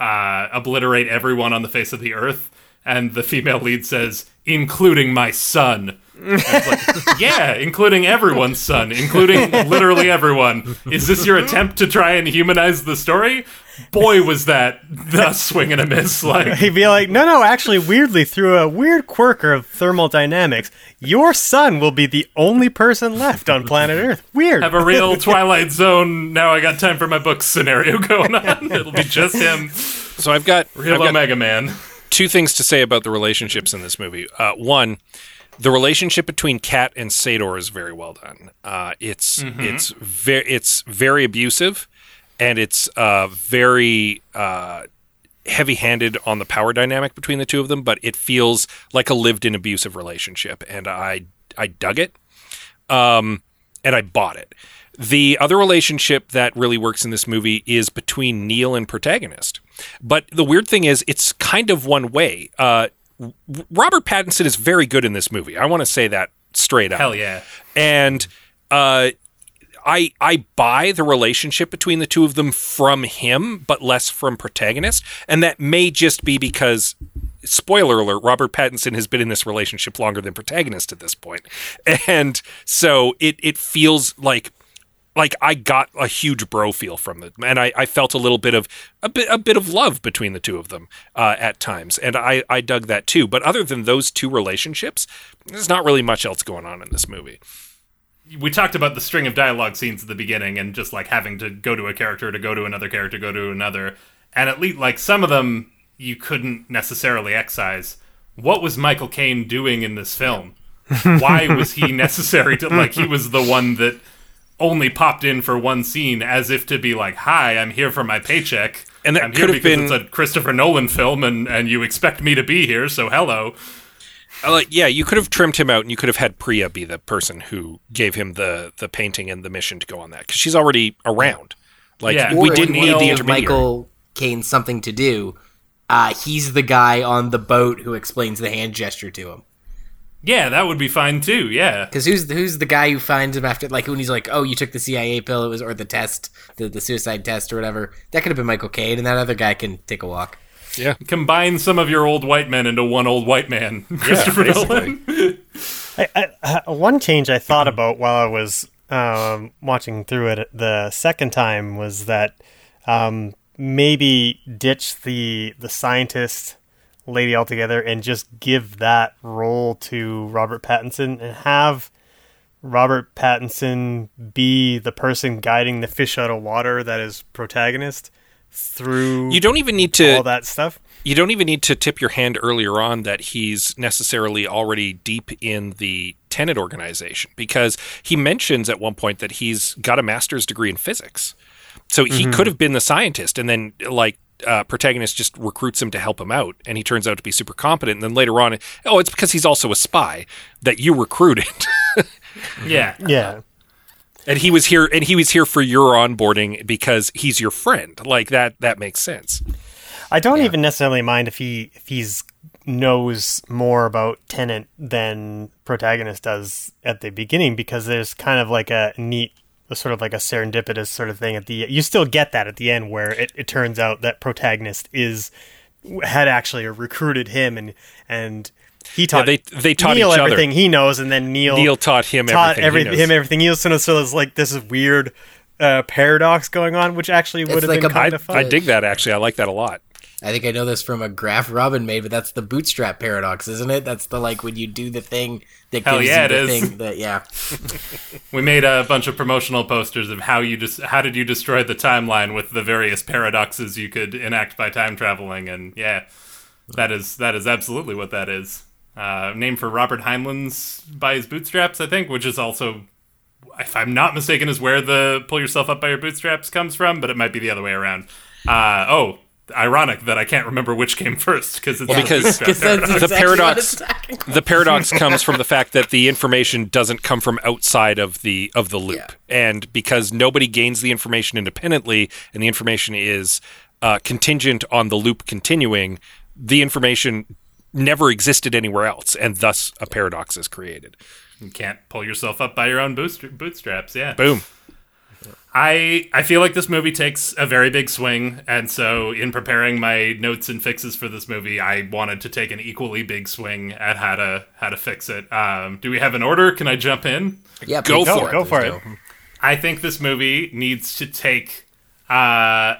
uh obliterate everyone on the face of the earth and the female lead says including my son like, (laughs) yeah, including everyone's son, including literally everyone. Is this your attempt to try and humanize the story? Boy, was that the swing and a miss. Like, He'd be like, no, no, actually, weirdly, through a weird quirk of thermodynamics, your son will be the only person left on planet Earth. Weird. have a real Twilight Zone. Now I got time for my books scenario (laughs) going on. It'll be just him, so I've got real I've got Omega Man. Two things to say about the relationships in this movie. Uh, one, the relationship between Kat and Sator is very well done. Uh, it's it's very it's very abusive, and it's uh, very uh, heavy-handed on the power dynamic between the two of them. But it feels like a lived-in abusive relationship, and I I dug it, um, and I bought it. The other relationship that really works in this movie is between Neil and protagonist. But the weird thing is, it's kind of one way. Uh, Robert Pattinson is very good in this movie. I want to say that straight up. Hell yeah. And uh, I I buy the relationship between the two of them from him, but less from protagonist. And that may just be because, spoiler alert, Robert Pattinson has been in this relationship longer than protagonist at this point, and so it it feels like like I got a huge bro feel from it, and I, I felt a little bit of a bit a bit of love between the two of them uh, at times, and I I dug that too. But other than those two relationships, there's not really much else going on in this movie. we talked about the string of dialogue scenes at the beginning and just like having to go to a character to go to another character go to another and at least like some of them you couldn't necessarily excise what was michael caine doing in this film (laughs) why was he necessary to like he was the one that only popped in for one scene as if to be like hi i'm here for my paycheck And that i'm here could have because been- it's a christopher nolan film and and you expect me to be here so hello Uh, Like, yeah, you could have trimmed him out, and you could have had Priya be the person who gave him the the painting and the mission to go on that because she's already around. Like, Yeah. we Or didn't need the give intermediary. Michael Caine something to do. Uh, he's the guy on the boat who explains the hand gesture to him. Yeah that would be fine too yeah Because who's who's the guy who finds him after like when he's like, oh, you took the CIA pill, it was or the test, the the suicide test or whatever. That could have been Michael Caine, and that other guy can take a walk. Yeah, combine some of your old white men into one old white man (laughs) christopher nolan I, I, uh, one change I thought about while I was um, watching through it the second time was that um, maybe ditch the the scientist lady altogether and just give that role to Robert Pattinson and have Robert Pattinson be the person guiding the fish out of water that is protagonist through You don't even need to all that stuff. you don't even need to tip your hand earlier on that he's necessarily already deep in the Tenet organization because he mentions at one point that he's got a master's degree in physics. So he mm-hmm. could have been the scientist and then like uh, protagonist just recruits him to help him out and he turns out to be super competent and then later on oh it's because he's also a spy that you recruited (laughs) Yeah. Yeah. and he was here and he was here for your onboarding because he's your friend like that that makes sense I don't even necessarily mind if he if he's knows more about Tenet than protagonist does at the beginning because there's kind of like a neat sort of like a serendipitous sort of thing at the you still get that at the end where it, it turns out that protagonist is had actually recruited him and and he taught they- they taught Neil each other. everything he knows and then Neil Neil taught him taught everything he every, knows. him everything he knows so so there's like this weird uh, paradox going on which actually would have like been a- kind I, of fun I dig that actually I like that a lot I think I know this from a graph Robin made, but that's the bootstrap paradox, isn't it? That's the like when you do the thing that Hell gives yeah, you the is. thing that yeah. (laughs) We made a bunch of promotional posters of how you just how did you destroy the timeline with the various paradoxes you could enact by time traveling, and yeah, that is that is absolutely what that is. Uh, named for Robert Heinlein's by his bootstraps, I think, which is also, if I'm not mistaken, is where the pull yourself up by your bootstraps comes from, but it might be the other way around. Uh, oh, ironic that I can't remember which came first because it's the because- Because paradox. The exactly paradox- it's talking about. the paradox comes from the fact that the information doesn't come from outside of the of the loop Yeah. and because nobody gains the information independently and the information is uh, contingent on the loop continuing the information never existed anywhere else and thus a paradox is created You can't pull yourself up by your own bootst- bootstraps. Yeah. boom I I feel like this movie takes a very big swing, and so in preparing my notes and fixes for this movie, I wanted to take an equally big swing at how to how to fix it. Um, do we have an order? Can I jump in? Yeah, Go please for it. go for it. go. I think this movie needs to take uh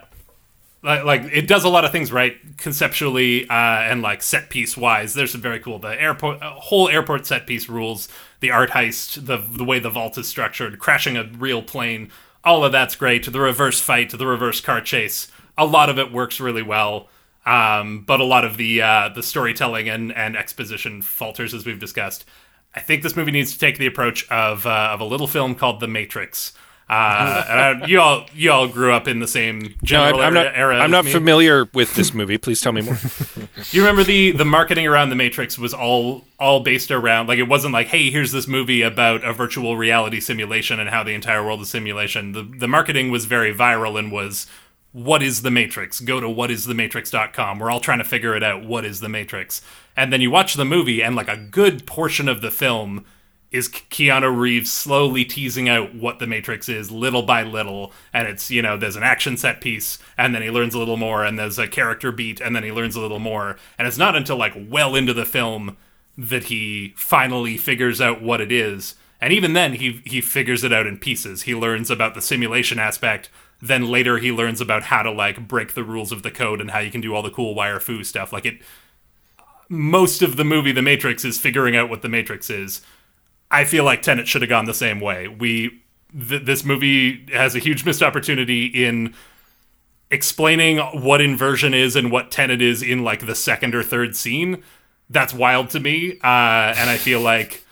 like, like it does a lot of things right conceptually uh, and like set piece wise. There's some very cool the airport uh, whole airport set piece rules, the art heist, the the way the vault is structured, crashing a real plane, all of that's great. The reverse fight, the reverse car chase, a lot of it works really well. Um, but a lot of the uh, the storytelling and, and exposition falters as we've discussed. I think this movie needs to take the approach of uh, of a little film called The Matrix. Uh, and I, you all you all grew up in the same no, general I'm, I'm not era. era I'm not familiar with this movie please tell me more (laughs) You remember the the marketing around the Matrix was all all based around like it wasn't like hey here's this movie about a virtual reality simulation and how the entire world is simulation. The the marketing was very viral and was what is the Matrix? Go to whatisthematrix.com. We're all trying to figure it out. What is the Matrix? And then you watch the movie and like a good portion of the film is Keanu Reeves slowly teasing out what the Matrix is little by little. And it's, you know, there's an action set piece, and then he learns a little more, and there's a character beat, and then he learns a little more. And it's not until like well into the film that he finally figures out what it is. And even then, he, he figures it out in pieces. He learns about the simulation aspect. Then later, he learns about how to like break the rules of the code and how you can do all the cool wire fu stuff. Like it, most of the movie, The Matrix, is figuring out what the Matrix is. I feel like Tenet should have gone the same way. We th- this movie has a huge missed opportunity in explaining what inversion is and what Tenet is in like the second or third scene. That's wild to me, uh, and I feel like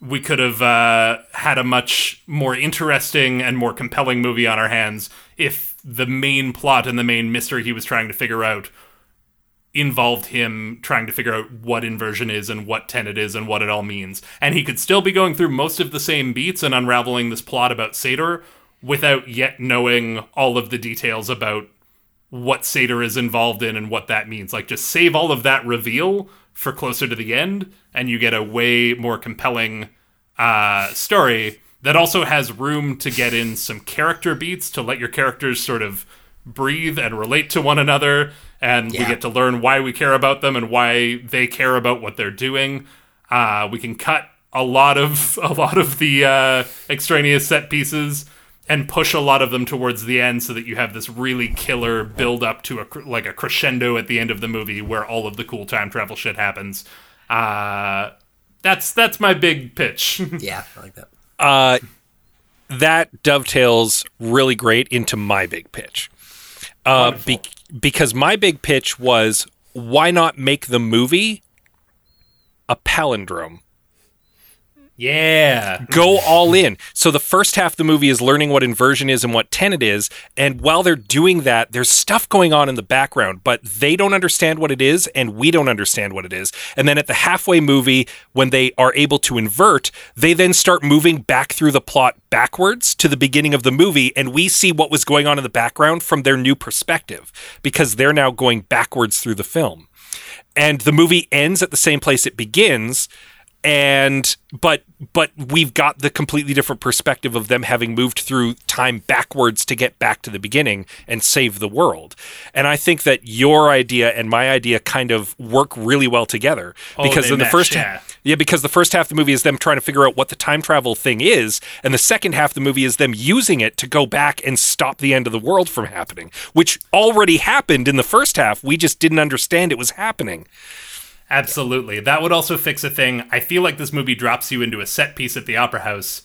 we could have uh, had a much more interesting and more compelling movie on our hands if the main plot and the main mystery he was trying to figure out involved him trying to figure out what inversion is and what tenet is and what it all means. And he could still be going through most of the same beats and unraveling this plot about Sator without yet knowing all of the details about what Sator is involved in and what that means. Like, just save all of that reveal for closer to the end, and you get a way more compelling uh, story that also has room to get in some character beats to let your characters sort of breathe and relate to one another and we get to learn why we care about them and why they care about what they're doing uh, we can cut a lot of (laughs) a lot of the uh, extraneous set pieces and push a lot of them towards the end so that you have this really killer build up to a like a crescendo at the end of the movie where all of the cool time travel shit happens. Uh, that's that's my big pitch. (laughs) Yeah, I like that. Uh, that dovetails really great into my big pitch. Uh, be- because my big pitch was why not make the movie a palindrome? Yeah. Go all in. So the first half of the movie is learning what inversion is and what tenet is. And while they're doing that, there's stuff going on in the background, but they don't understand what it is, and we don't understand what it is. And then at the halfway movie, when they are able to invert, they then start moving back through the plot backwards to the beginning of the movie, and we see what was going on in the background from their new perspective because they're now going backwards through the film. And the movie ends at the same place it begins and but but we've got the completely different perspective of them having moved through time backwards to get back to the beginning and save the world. And i think that your idea and my idea kind of work really well together Oh, because in the mesh, first yeah. yeah because the first half of the movie is them trying to figure out what the time travel thing is and the second half of the movie is them using it to go back and stop the end of the world from happening which already happened in the first half. We just didn't understand it was happening Absolutely. That would also fix a thing. I feel like this movie drops you into a set piece at the Opera House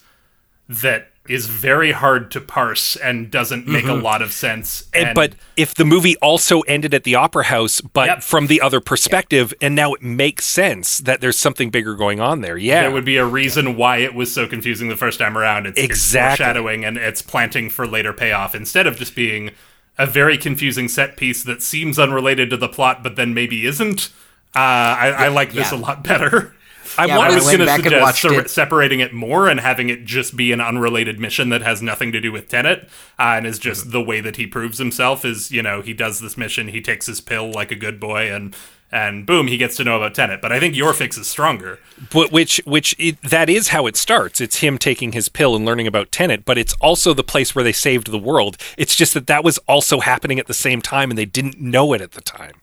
that is very hard to parse and doesn't make a lot of sense. Mm-hmm. And, but if the movie also ended at the opera house, but Yep. from the other perspective, and now it makes sense that there's something bigger going on there. Yeah. there would be a reason why it was so confusing the first time around. It's, it's Exactly. foreshadowing and it's planting for later payoff instead of just being a very confusing set piece that seems unrelated to the plot, but then maybe isn't. Uh, I, I like this yeah. a lot better. (laughs) I Yeah, I was going to suggest watched se- it. separating it more and having it just be an unrelated mission that has nothing to do with Tenet, uh, and is Mm-hmm. just the way that he proves himself. Is you know he does this mission, he takes his pill like a good boy, and and boom, he gets to know about Tenet. But I think your fix is stronger. but which which it, that is how it starts. It's him taking his pill and learning about Tenet, but it's also the place where they saved the world. It's just that that was also happening at the same time, and they didn't know it at the time.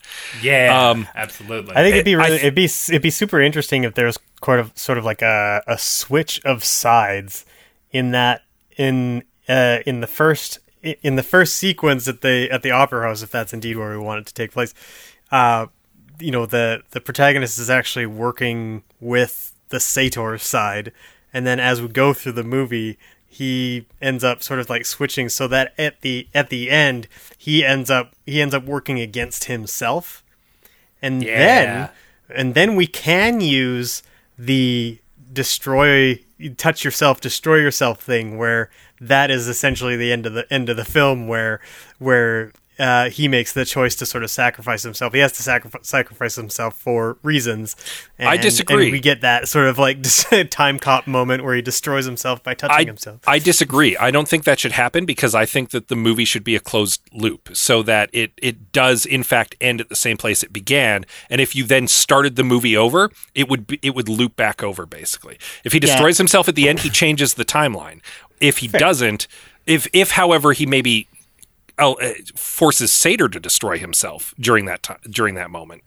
Yeah, Um, absolutely. I think it'd be really, th- it'd be it'd be super interesting if there's sort of sort of like a, a switch of sides in that in uh, in the first in the first sequence at the at the opera house, if that's indeed where we want it to take place. Uh, you know, the the protagonist is actually working with the Sator side, and then as we go through the movie, he ends up sort of like switching so that at the at the end he ends up he ends up working against himself and Yeah. then and then we can use the destroy touch yourself destroy yourself thing where that is essentially the end of the end of the film where where uh, he makes the choice to sort of sacrifice himself. He has to sacrifice sacrifice himself for reasons. And, I disagree. And we get that sort of like (laughs) time cop moment where he destroys himself by touching I, himself. I disagree. I don't think that should happen because I think that the movie should be a closed loop so that it, it does in fact end at the same place it began. And if you then started the movie over, it would be, it would loop back over basically. If he destroys himself at the end, he changes the timeline. If he doesn't, if if however he maybe uh, forces Sator to destroy himself during that time during that moment.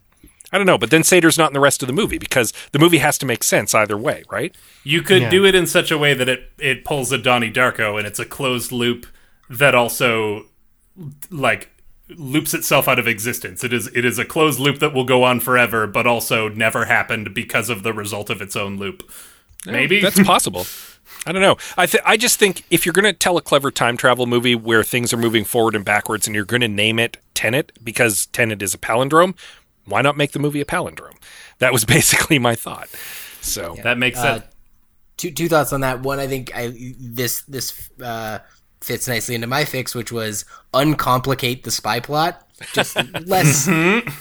I don't know, but then Sator's not in the rest of the movie because the movie has to make sense either way, right? You could do it in such a way that it it pulls a Donnie Darko and it's a closed loop that also like loops itself out of existence. It is it is a closed loop that will go on forever, but also never happened because of the result of its own loop. Maybe That's possible. (laughs) I don't know. I th- I just think if you're going to tell a clever time travel movie where things are moving forward and backwards, and you're going to name it Tenet because Tenet is a palindrome, why not make the movie a palindrome? That was (laughs) basically my thought. So that makes Uh, sense. two two thoughts on that. One, I think I this this uh, fits nicely into my fix, which was uncomplicate the spy plot. Just (laughs) less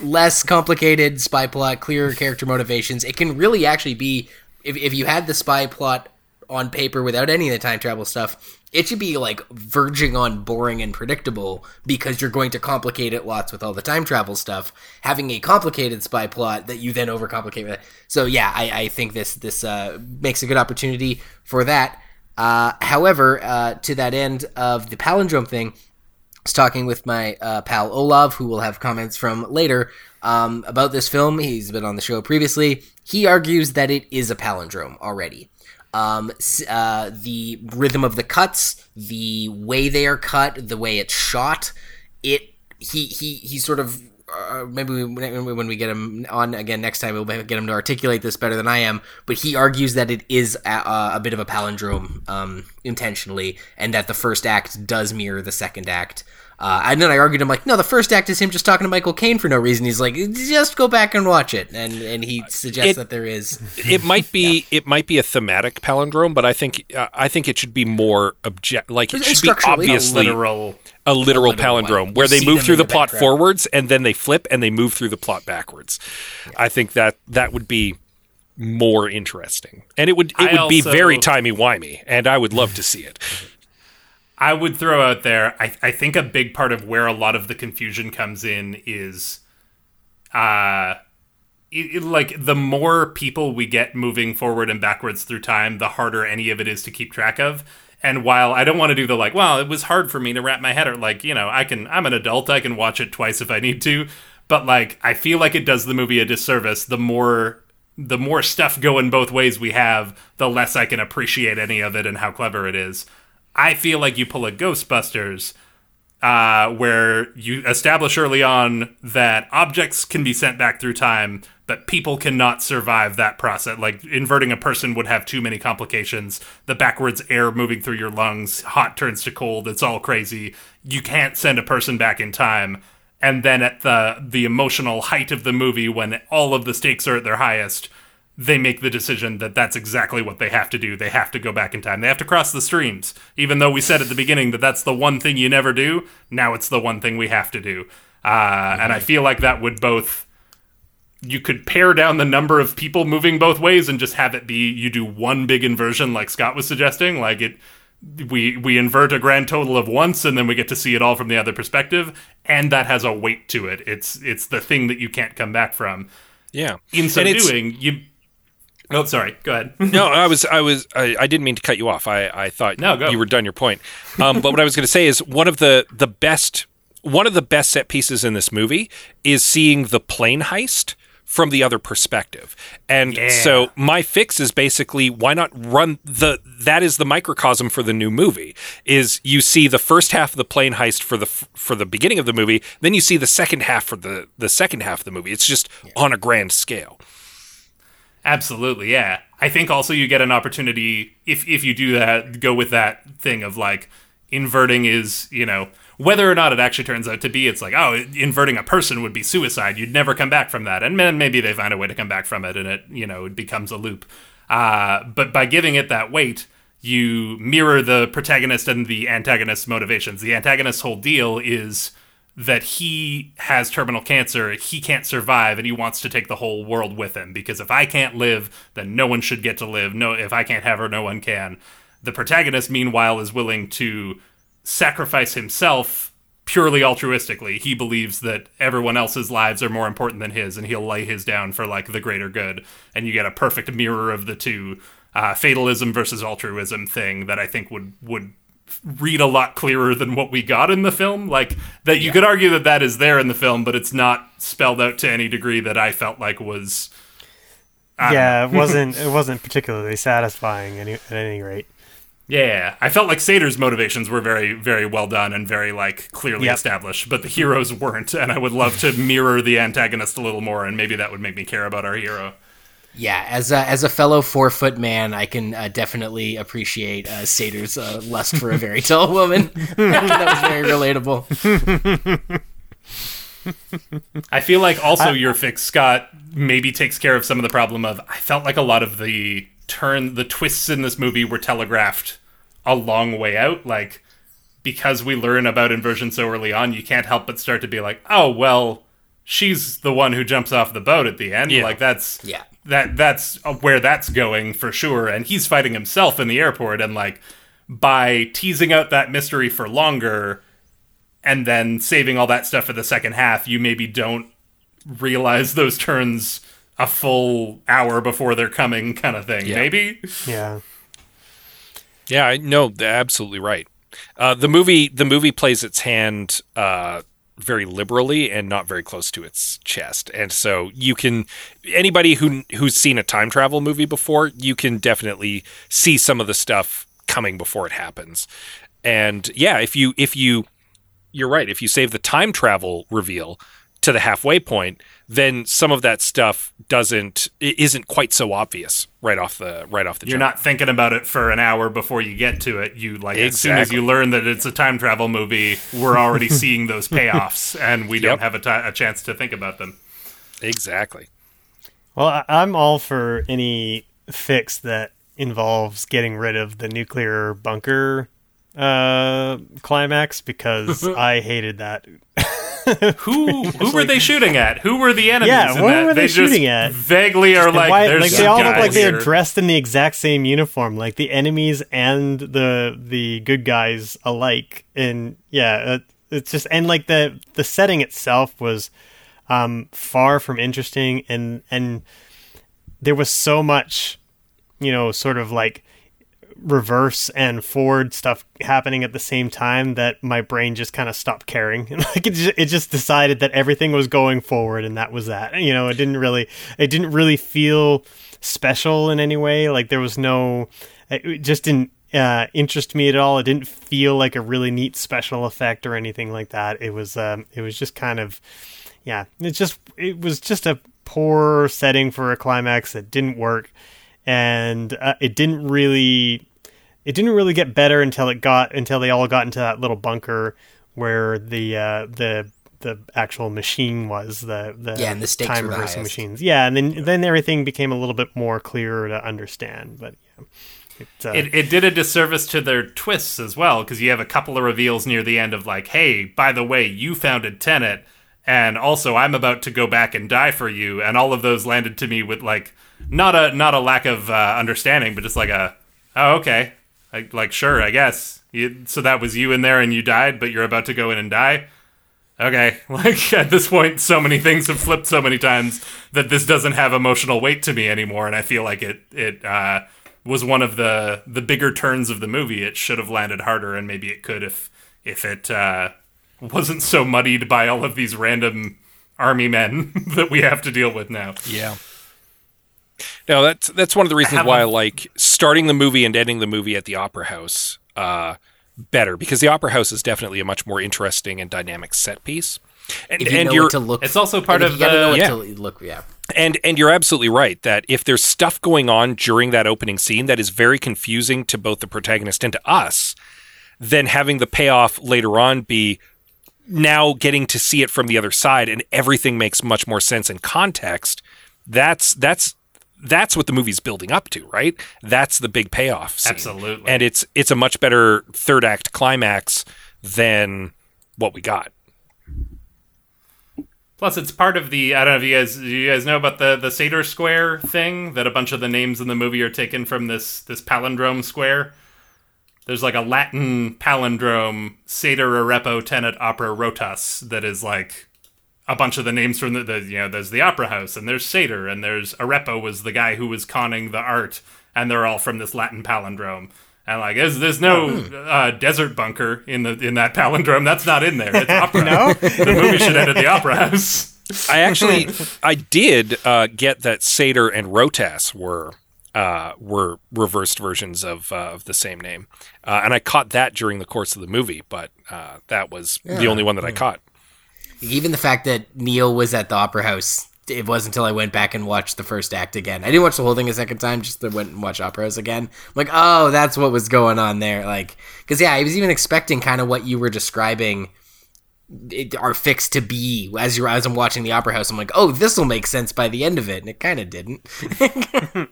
less complicated spy plot, clearer character motivations. It can really actually be if if you had the spy plot on paper without any of the time travel stuff. It should be like verging on boring and predictable because you're going to complicate it lots with all the time travel stuff. Having a complicated spy plot that you then overcomplicate with. So yeah, I, I think this this uh, makes a good opportunity for that. Uh, however, uh, to that end of the palindrome thing, I was talking with my uh, pal Olav, who will have comments from later um, about this film. He's been on the show previously. He argues that it is a palindrome already. Um, uh, the rhythm of the cuts, the way they are cut, the way it's shot. It he he he sort of uh, maybe we, when we get him on again next time, we'll get him to articulate this better than I am. But he argues that it is a, a bit of a palindrome um, intentionally, and that the first act does mirror the second act. Uh, and then I argued, I'm like, no, the first act is him just talking to Michael Caine for no reason. He's like, just go back and watch it, and and he suggests It- that there is. it might be (laughs) it might be a thematic palindrome, but I think uh, I think it should be more object like it should be structurally a obviously Literal. a literal, literal one. palindrome You where they move through the the plot forwards and then they flip and they move through the plot backwards. I think that that would be more interesting, and it would it I would be very timey wimey, and I would love to see it. I would throw out there. I, I think a big part of where a lot of the confusion comes in is, uh, it, it- like the more people we get moving forward and backwards through time, the harder any of it is to keep track of. And while I don't want to do the like, well, it was hard for me to wrap my head, or like, you know, I can, I'm an adult, I can watch it twice if I need to. But like, I feel like it does the movie a disservice. The more the more stuff going both ways we have, the less I can appreciate any of it and how clever it is. I feel like you pull a Ghostbusters, uh, where you establish early on that objects can be sent back through time, but people cannot survive that process. Like inverting a person would have too many complications. The backwards air moving through your lungs, hot turns to cold. It's all crazy. You can't send a person back in time. And then at the the emotional height of the movie, when all of the stakes are at their highest, they make the decision that that's exactly what they have to do. They have to go back in time. They have to cross the streams. Even though we said at the beginning that that's the one thing you never do, now it's the one thing we have to do. Uh, And I feel like that would both. You could pare down the number of people moving both ways and just have it be you do one big inversion, like Scott was suggesting. Like it, we we invert a grand total of once, and then we get to see it all from the other perspective, and that has a weight to it. It's it's the thing that you can't come back from. Yeah, In so doing, you. Oh, sorry. Go ahead. (laughs) no, I was, I was, I, I didn't mean to cut you off. I, I thought No, go. you were done your point. Um, but what I was going to say is one of the the best, one of the best set pieces in this movie is seeing the plane heist from the other perspective. And so my fix is basically why not run the that is the microcosm for the new movie is you see the first half of the plane heist for the for the beginning of the movie, then you see the second half for the the second half of the movie. It's just on a grand scale. Absolutely, yeah. I think also you get an opportunity if if you do that, go with that thing of like inverting is you know whether or not it actually turns out to be. It's like oh, inverting a person would be suicide. You'd never come back from that, and then maybe they find a way to come back from it, and it you know it becomes a loop. Uh, but by giving it that weight, you mirror the protagonist and the antagonist's motivations. The antagonist's whole deal is that he has terminal cancer, he can't survive, and he wants to take the whole world with him. Because if I can't live, then no one should get to live. No, if I can't have her, no one can. The protagonist, meanwhile, is willing to sacrifice himself purely altruistically. He believes that everyone else's lives are more important than his, and he'll lay his down for like the greater good. And you get a perfect mirror of the two uh, fatalism versus altruism thing that I think would would read a lot clearer than what we got in the film. Like that, you could argue that that is there in the film, but it's not spelled out to any degree that I felt like was. I yeah, it (laughs) wasn't it wasn't particularly satisfying any, at any rate. Yeah, I felt like Sator's motivations were very, very well done and very like clearly Yep. established, but the heroes weren't. And I would love to mirror the antagonist a little more, and maybe that would make me care about our hero. Yeah, as a, as a fellow four foot man, I can uh, definitely appreciate uh, Sator's uh, lust for a very (laughs) tall woman. that was very relatable. I feel like also your fix, Scott, maybe takes care of some of the problem of I felt like a lot of the turn, the twists in this movie were telegraphed a long way out. Like because we learn about inversion so early on, you can't help but start to be like, oh well, she's the one who jumps off the boat at the end. Yeah. Like that's Yeah. That that's where that's going for sure. And he's fighting himself in the airport, and like by teasing out that mystery for longer and then saving all that stuff for the second half, you maybe don't realize those turns a full hour before they're coming, kind of thing. Yeah. Maybe. Yeah. Yeah, I no, they're absolutely right. Uh, the movie the movie plays its hand uh, very liberally and not very close to its chest. And so you can anybody who who's seen a time travel movie before, you can definitely see some of the stuff coming before it happens. And yeah, if you if you you're right, if you save the time travel reveal to the halfway point, then some of that stuff doesn't it isn't quite so obvious right off the right off the You're jump. not thinking about it for an hour before you get to it. You like as soon as you learn that it's a time travel movie, we're already (laughs) seeing those payoffs, and we don't have a chance to think about them. exactly. Well, I- I'm all for any fix that involves getting rid of the nuclear bunker uh, climax because (laughs) I hated that. (laughs) (laughs) Who who were they shooting at? Who were the enemies? Yeah, what were they just shooting at? Vaguely are like, why- there's like they all look like they're dressed in the exact same uniform, like the enemies and the the good guys alike. And yeah, it, it's just and like the the setting itself was um, far from interesting, and and there was so much, you know, sort of like reverse and forward stuff happening at the same time that my brain just kind of stopped caring. (laughs) Like it just, it just decided that everything was going forward and that was that. You know it didn't really it didn't really feel special in any way. Like there was no it just didn't uh, interest me at all. It didn't feel like a really neat special effect or anything like that. It was um, it was just kind of yeah it just it was just a poor setting for a climax that didn't work. And uh, it didn't really it didn't really get better until it got until they all got into that little bunker where the uh, the the actual machine was the the Yeah, and the stakes time were the reversing machines. Yeah and then then everything became a little bit more clear to understand but yeah. It, uh, It, it did a disservice to their twists as well because you have a couple of reveals near the end of like, hey, by the way, you founded Tenet, and also I'm about to go back and die for you, and all of those landed to me with like not a not a lack of uh, understanding, but just like a oh okay, like, like sure I guess. You, so that was you in there and you died, but you're about to go in and die. Okay, (laughs) like at this point, so many things have flipped so many times that this doesn't have emotional weight to me anymore, and I feel like it it uh, was one of the the bigger turns of the movie. It should have landed harder, and maybe it could if if it uh, wasn't so muddied by all of these random army men (laughs) that we have to deal with now. Yeah. No, that's that's one of the reasons have why I a- like starting the movie and ending the movie at the Opera House uh, better because the Opera House is definitely a much more interesting and dynamic set piece. And, If you and know you're what to look, It's also part of you know the what Yeah. to look. Yeah, and and you're absolutely right that if there's stuff going on during that opening scene that is very confusing to both the protagonist and to us, then having the payoff later on be now getting to see it from the other side and everything makes much more sense in context. That's that's that's what the movie's building up to, right? That's the big payoff. Scene. Absolutely. And it's it's a much better third act climax than what we got. Plus, it's part of the. I don't know if you guys do you guys know about the the Sator Square thing that a bunch of the names in the movie are taken from this this palindrome square. There's like a Latin palindrome Sator Arepo Tenet Opera Rotas that is like a bunch of the names from the, the you know there's the Opera House and there's Sator and there's Arepo was the guy who was conning the art and they're all from this Latin palindrome. And like, there's, there's no uh, desert bunker in the in that palindrome. That's not in there. It's (laughs) opera. no, the movie should end at the opera house. I actually, I did uh, get that Sator and Rotas were uh, were reversed versions of uh, of the same name, uh, and I caught that during the course of the movie. But uh, that was the only one that I caught. Even the fact that Neil was at the Opera House. It wasn't until I went back and watched the first act again. I didn't watch the whole thing a second time, just went and watch Opera House again. I'm like, oh, that's what was going on there. Like, because yeah, I was even expecting kind of what you were describing it, our fix to be as you as I'm watching the Opera House. I'm like, oh, this will make sense by the end of it, and it kind of didn't. (laughs)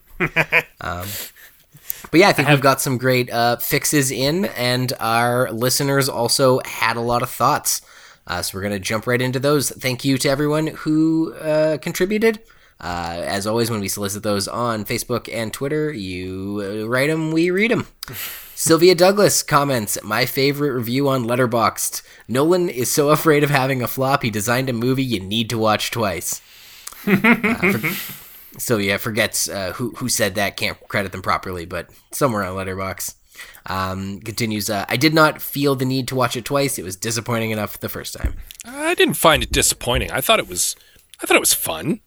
um, but yeah, I think we've got some great uh, fixes in, and our listeners also had a lot of thoughts. Uh, so we're going to jump right into those. Thank you to everyone who uh, contributed. Uh, as always, when we solicit those on Facebook and Twitter, you uh, write them, we read them. (laughs) Sylvia Douglas comments, My favorite review on Letterboxd. Nolan is so afraid of having a flop, he designed a movie you need to watch twice. Uh, for- (laughs) Sylvia forgets uh, who, who said that, can't credit them properly, but somewhere on Letterboxd. Um, continues, uh, I did not feel the need to watch it twice. It was disappointing enough the first time. I didn't find it disappointing. I thought it was I thought it was fun.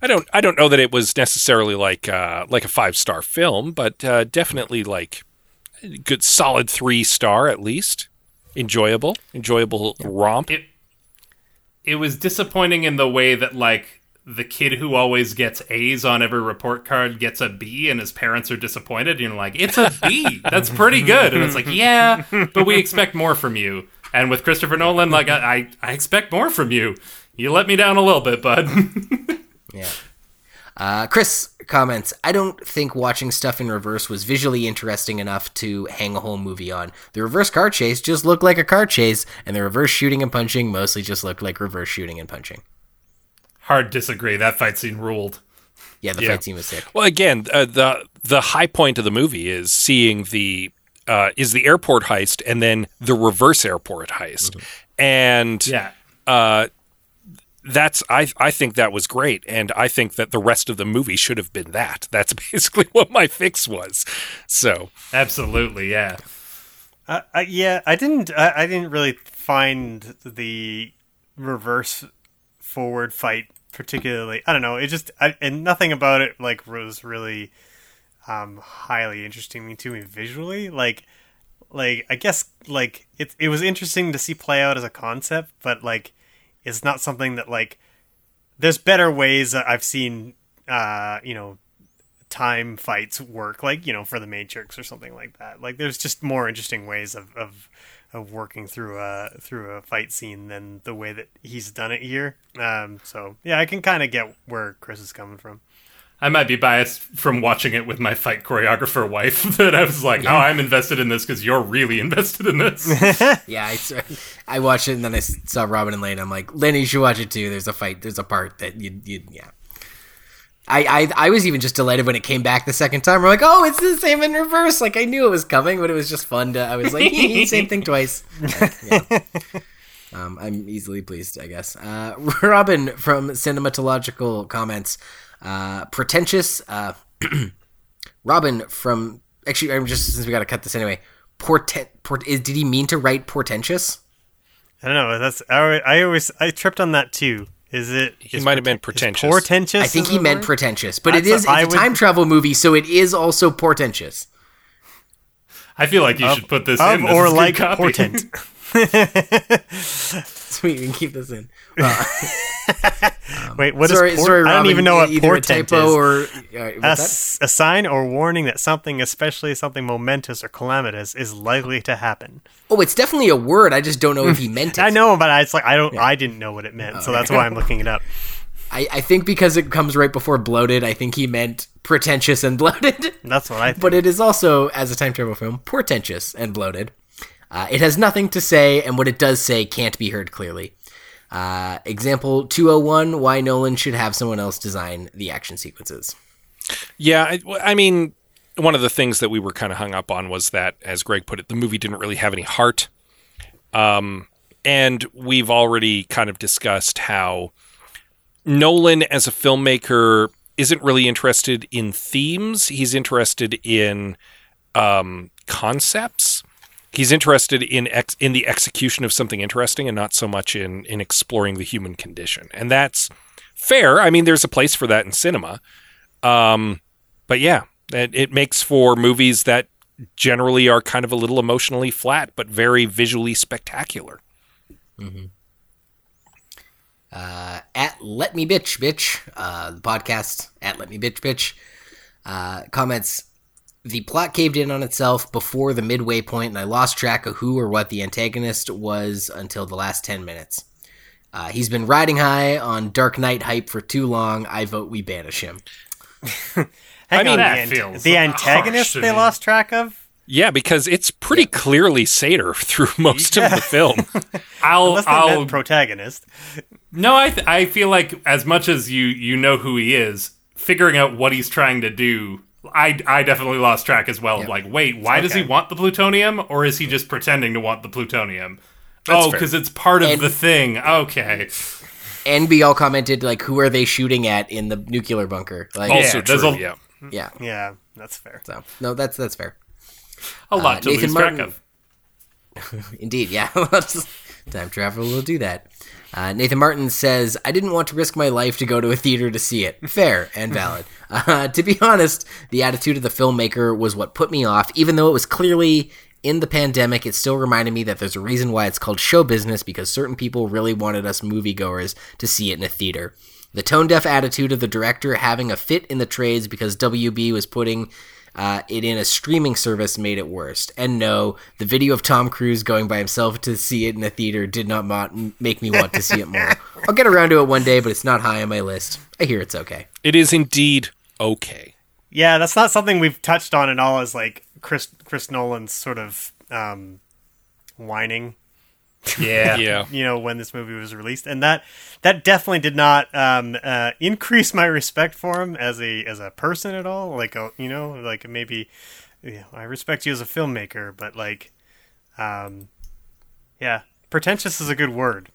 I don't I don't know that it was necessarily like uh, like a five star film, but uh, definitely like a good solid three star at least. Enjoyable, enjoyable romp. It it was disappointing in the way that like the kid who always gets A's on every report card gets a B and his parents are disappointed. And you're like, it's a B. (laughs) That's pretty good. And it's like, yeah, but we expect more from you. And with Christopher Nolan, like, I, I, I expect more from you. You let me down a little bit, bud. (laughs) Yeah. Uh, Chris comments, I don't think watching stuff in reverse was visually interesting enough to hang a whole movie on. The reverse car chase just looked like a car chase, and the reverse shooting and punching mostly just looked like reverse shooting and punching. Hard disagree. That fight scene ruled. Yeah, the Yeah. fight scene was sick. Well, again, uh, the the high point of the movie is seeing the uh, is the airport heist and then the reverse airport heist, and Yeah. uh, that's I I think that was great, and I think that the rest of the movie should have been that. (laughs) That's basically what my fix was. So Absolutely. Yeah. Uh, uh, yeah, I didn't. I, I didn't really find the reverse forward fight particularly. I don't know. It just I, and nothing about it like was really um, highly interesting to me visually. Like, like I guess like it it was interesting to see play out as a concept, but like it's not something that like there's better ways I've seen. Uh, you know, time fights work, like you know, for the Matrix or something like that. Like, there's just more interesting ways of of, of working through a through a fight scene than the way that he's done it here. Um, so yeah, I can kind of get where Chris is coming from. I might be biased from watching it with my fight choreographer wife (laughs) that I was like, oh, I'm invested in this because you're really (laughs) invested in this. (laughs) Yeah, I, I watched it and then I saw Robin and Lane. I'm like, Lenny, you should watch it too. There's a fight. There's a part that you, you yeah. I, I I was even just delighted when it came back the second time. We're like, oh, it's the same in reverse. Like I knew it was coming, but it was just fun to. I was like, (laughs) same thing twice. Yeah. (laughs) Um, I'm easily pleased, I guess. Uh, (laughs) Robin from Cinematological comments, uh, pretentious. Uh, (clears throat) Robin from actually, I'm just since we got to cut this anyway. Portent, port, is, did he mean to write portentous? I don't know. That's I, I always I tripped on that too. Is it? He is might have preten- been pretentious. Portentous. I think he meant word? pretentious, but That's is what it's a would- time travel movie, so it is also portentous. I feel like you should put this of in. This or like portent. (laughs) (laughs) Sweet, (laughs) we can keep this in. (laughs) Wait, what is sorry, port- sorry, I don't even know what either a portent typo is. or uh, a, that? s- a sign or warning that something, especially something momentous or calamitous, is likely to happen. Oh, it's definitely a word. I just don't know if he (laughs) meant it. I know, but I, it's like I don't. I didn't know what it meant, so that's why I'm looking it up. I, I think because it comes right before bloated, I think he meant pretentious and bloated. That's what I. Think. but it is also, as a time travel film, portentous and bloated. Uh, it has nothing to say, and what it does say can't be heard clearly. Uh, example 201 why Nolan should have someone else design the action sequences. Yeah, I, I mean, one of the things that we were kind of hung up on was that, as Greg put it, the movie didn't really have any heart. Um, and we've already kind of discussed how Nolan, as a filmmaker, isn't really interested in themes. He's interested in um, concepts. He's interested in ex- in the execution of something interesting, and not so much in in exploring the human condition. And that's fair. I mean, there's a place for that in cinema. Um, but yeah, it, it makes for movies that generally are kind of a little emotionally flat, but very visually spectacular. Uh, at Let Me Bitch Bitch, uh, the podcast, at Let Me Bitch Bitch, uh, comments the plot caved in on itself before the midway point, and I lost track of who or what the antagonist was until the last 10 minutes. Uh, he's been riding high on Dark Knight hype for too long. I vote we banish him. (laughs) I mean, that the, ant- feels the antagonist to they me. lost track of. Yeah, because it's pretty clearly Sator (laughs) through most of the film. (laughs) I'll, Unless I'll protagonist. No, I th- I feel like as much as you you know who he is, figuring out what he's trying to do, I I definitely lost track as well. of Like, wait, why does he want the plutonium, or is he just pretending to want the plutonium? oh, because it's part of And- the thing. Okay, NB all commented, like, who are they shooting at in the nuclear bunker? Like, Also there's true, a- yeah. yeah. Yeah, that's fair. So, no, that's that's fair. A lot Uh, to Nathan lose track of. (laughs) Indeed, yeah. (laughs) Time travel will do that. Uh, Nathan Martin says, I didn't want to risk my life to go to a theater to see it. Fair and (laughs) valid. Uh, to be honest, the attitude of the filmmaker was what put me off, even though it was clearly in the pandemic, it still reminded me that there's a reason why it's called show business because certain people really wanted us moviegoers to see it in a theater. The tone deaf attitude of the director having a fit in the trades because WB was putting uh, it in a streaming service made it worse. And no, the video of Tom Cruise going by himself to see it in a theater did not mo- make me want to see it more. (laughs) I'll get around to it one day, but it's not high on my list. I hear it's okay. It is indeed okay. Yeah, that's not something we've touched on at all. Is like Chris Chris Nolan's sort of um, whining Yeah. (laughs) Yeah. you know when this movie was released and that that definitely did not um, uh, increase my respect for him as a as a person at all like uh, you know like maybe you know, i respect you as a filmmaker but like um yeah pretentious is a good word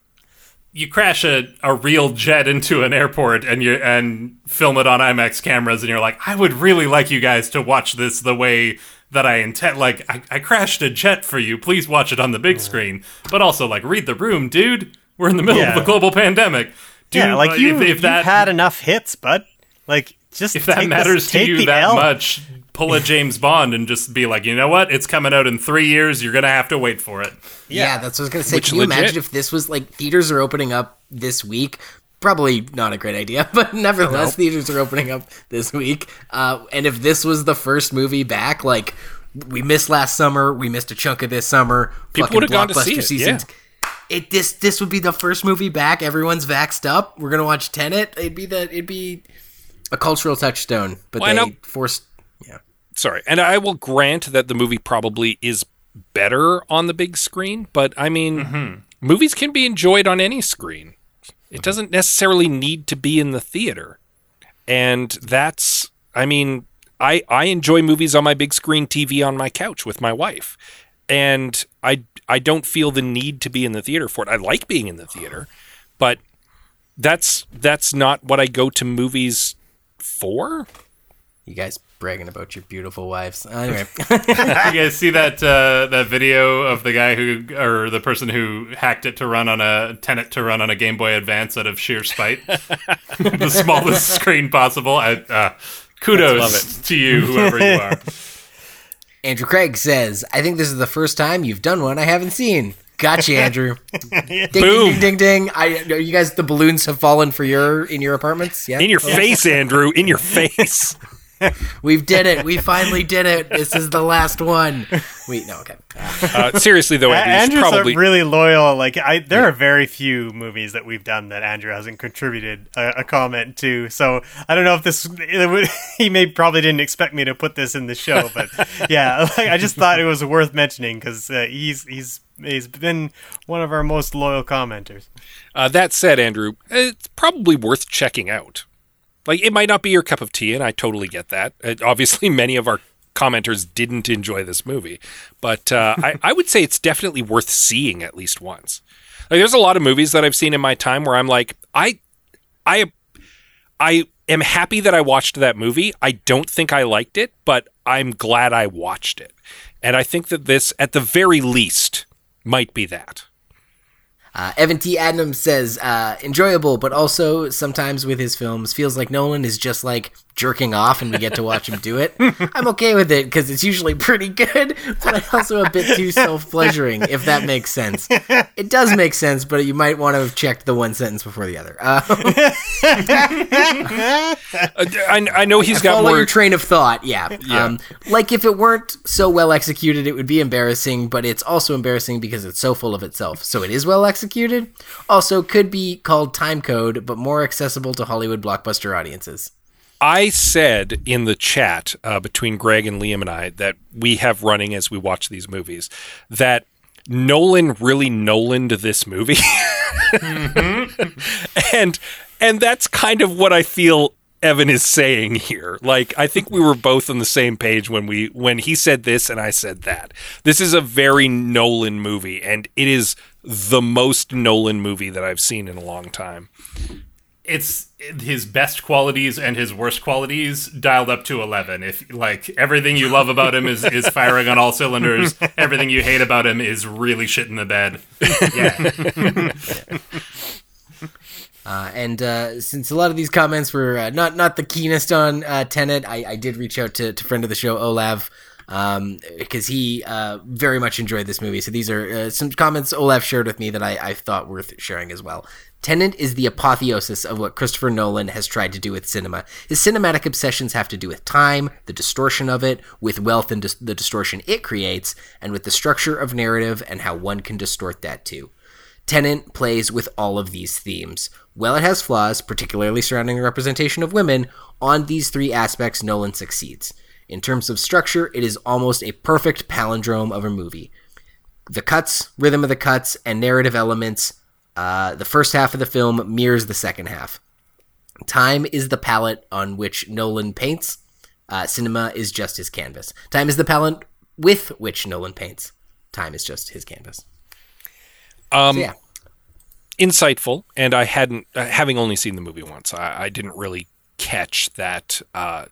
you crash a, a real jet into an airport and you and film it on IMAX cameras and you're like, I would really like you guys to watch this the way that I intend. Like, I, I crashed a jet for you. Please watch it on the big screen. But also, like, read the room, dude. We're in the middle Yeah. of a global pandemic. Dude, yeah like uh, you if, if you've that had enough hits bud like just if that matters this, to you that L. much, pull a James (laughs) Bond and just be like, you know what? It's coming out in three years. You're gonna have to wait for it. Yeah, that's what I was gonna say. Which Can you legit- imagine if this was like theaters are opening up this week? Probably not a great idea, (laughs) but nevertheless, theaters are opening up this week. Uh, and if this was the first movie back, like we missed last summer, we missed a chunk of this summer. People would've gone to see blockbuster it, seasons. It this this would be the first movie back. Everyone's vaxxed up. We're gonna watch Tenet. It'd be the it'd be a cultural touchstone. But Well, I they forced. Yeah, Sorry. And I will grant that the movie probably is better on the big screen, but I mean, movies can be enjoyed on any screen. It doesn't necessarily need to be in the theater. And that's, I mean, I, I enjoy movies on my big screen TV on my couch with my wife. And I, I don't feel the need to be in the theater for it. I like being in the theater, but that's that's not what I go to movies for. you guys bragging about your beautiful wives. Anyway. (laughs) you guys see that uh, that video of the guy who or the person who hacked it to run on a Tenet to run on a Game Boy Advance out of sheer spite, (laughs) the smallest screen possible. I, uh, kudos love to you, whoever you are. (laughs) Andrew Craig says, I think this is the first time you've done one I haven't seen. Gotcha, Andrew. ding, ding, Boom. ding, ding, ding. I, you guys, the balloons have fallen for your in your apartments? Yeah, In your face, Andrew. In your face. (laughs) we've did it. We finally did it. This is the last one. Wait, no, okay. Uh, seriously, though, A- Andrew, you should Andrew's probably. really loyal. Like I, there are very few movies that we've done that Andrew hasn't contributed a, a comment to. So I don't know if this. It would, (laughs) he may probably didn't expect me to put this in the show, but (laughs) yeah, like, I just thought it was worth mentioning because uh, he's he's he's been one of our most loyal commenters. Uh, that said, Andrew, it's probably worth checking out. Like, it might not be your cup of tea, and I totally get that. Uh, obviously, (laughs) many of our commenters didn't enjoy this movie, but uh, (laughs) I, I would say it's definitely worth seeing at least once. Like, there's a lot of movies that I've seen in my time where I'm like, I, I, I am happy that I watched that movie. I don't think I liked it, but I'm glad I watched it, and I think that this, at the very least, might be that. Uh, Evan T. Adams says, uh, enjoyable, but also sometimes with his films, feels like Nolan is just like jerking off and we get to watch him do it. (laughs) I'm okay with it because it's usually pretty good, but also a bit too self pleasuring, if that makes sense. It does make sense, but you might want to have checked the one sentence before the other. Uh, (laughs) Uh, I, I know he's got more. your train of thought, yeah. Um, like if it weren't so well executed, it would be embarrassing, but it's also embarrassing because it's so full of itself. So it is well executed. Also, could be called time code, but more accessible to Hollywood blockbuster audiences. I said in the chat uh, between Greg and Liam and I that we have running as we watch these movies that Nolan really Nolaned this movie, (laughs) and and that's kind of what I feel Evan is saying here. Like I think we were both on the same page when we when he said this and I said that. This is a very Nolan movie, and it is the most Nolan movie that I've seen in a long time it's his best qualities and his worst qualities dialed up to 11 if like everything you love about him is is firing on all cylinders everything you hate about him is really shit in the bed yeah (laughs) Uh, and uh, since a lot of these comments were uh, not not the keenest on uh, Tenet, I, I did reach out to, to friend of the show Olav because he uh, very much enjoyed this movie. So these are uh, some comments Olav shared with me that I, I thought worth sharing as well. Tenet is the apotheosis of what Christopher Nolan has tried to do with cinema. His cinematic obsessions have to do with time, the distortion of it, with wealth and dis- the distortion it creates, and with the structure of narrative and how one can distort that too. Tenet plays with all of these themes. While it has flaws, particularly surrounding the representation of women, on these three aspects, Nolan succeeds. In terms of structure, it is almost a perfect palindrome of a movie. The cuts, rhythm of the cuts, and narrative elements, uh, the first half of the film mirrors the second half. Time is the palette on which Nolan paints. Uh, cinema is just his canvas. Time is the palette with which Nolan paints. Time is just his canvas. Um, So, yeah. insightful, and I hadn't, uh, having only seen the movie once, I, I didn't really catch that. Uh,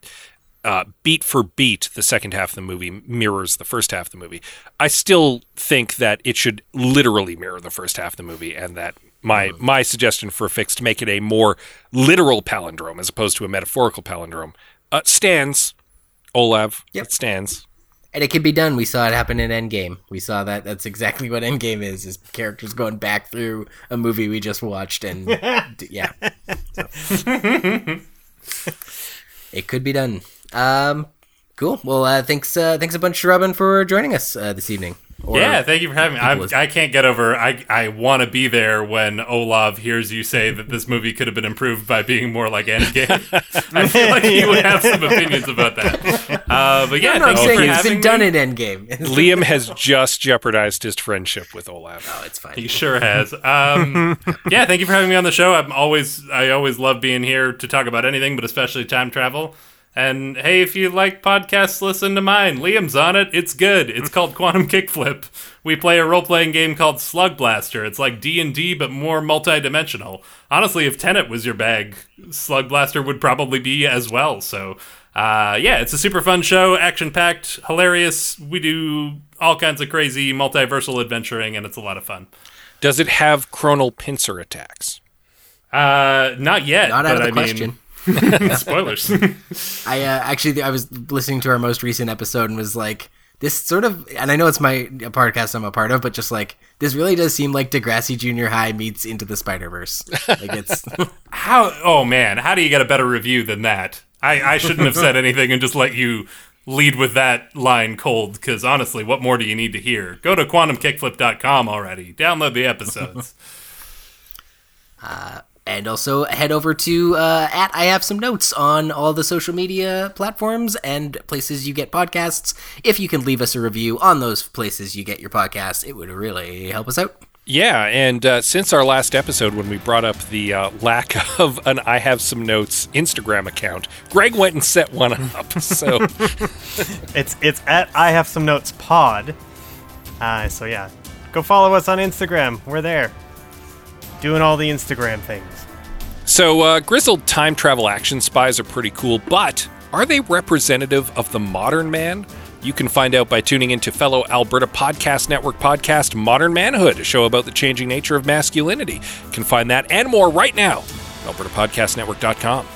uh, beat for beat, the second half of the movie mirrors the first half of the movie. I still think that it should literally mirror the first half of the movie, and that my my suggestion for a fix to make it a more literal palindrome as opposed to a metaphorical palindrome uh, stands. Olav, Yep. it stands. and it can be done. We saw it happen in Endgame. We saw that. That's exactly what Endgame is: is characters going back through a movie we just watched, and (laughs) d- yeah, So. it could be done. Um, cool. Well, uh, thanks. Uh, thanks a bunch, Robin, for joining us uh, this evening. Or- yeah, thank you for having me. I'm. I can't get over. I I want to be there when Olav hears you say that this movie could have been improved by being more like Endgame. (laughs) I feel like he would have some opinions about that. Uh, but yeah, No, I'm you saying for it's having been done me. in Endgame. (laughs) Liam has just jeopardized his friendship with Olav. oh, it's fine. He sure has. Um, (laughs) yeah, thank you for having me on the show. I'm always, I always love being here to talk about anything, but especially time travel. And hey, if you like podcasts, listen to mine. Liam's on it. It's good. It's called Quantum Kickflip. We play a role-playing game called Slugblaster. It's like D and D, but more multi-dimensional. Honestly, if Tenet was your bag, Slugblaster would probably be as well. So, uh, yeah, it's a super fun show, action-packed, hilarious. We do all kinds of crazy multiversal adventuring, and it's a lot of fun. Does it have chronal pincer attacks? Uh, not yet. Not out but of the I question. Mean, (laughs) spoilers. (laughs) I uh, actually I was listening to our most recent episode and was like, this sort of, and I know it's my a podcast I'm a part of, but just like this really does seem like Degrassi Junior High meets Into the Spider Verse. Like it's (laughs) how? Oh man, how do you get a better review than that? I, I shouldn't have said anything and just let you lead with that line cold. Because honestly, what more do you need to hear? Go to quantumkickflip.com already. Download the episodes. And also head over to uh, at I have some notes on all the social media platforms and places you get podcasts. If you can leave us a review on those places you get your podcasts, it would really help us out. Yeah, and uh, since our last episode when we brought up the uh, lack (laughs) of an I Have Some Notes Instagram account, Greg went and set one up. So (laughs) It's it's at I have some notes pod. Uh, so yeah, go follow us on Instagram. We're there, doing all the Instagram things. So, uh, grizzled time travel action spies are pretty cool, but are they representative of the modern man? You can find out by tuning into fellow Alberta Podcast Network podcast Modern Manhood, a show about the changing nature of masculinity. You can find that and more right now at albertapodcastnetwork.com.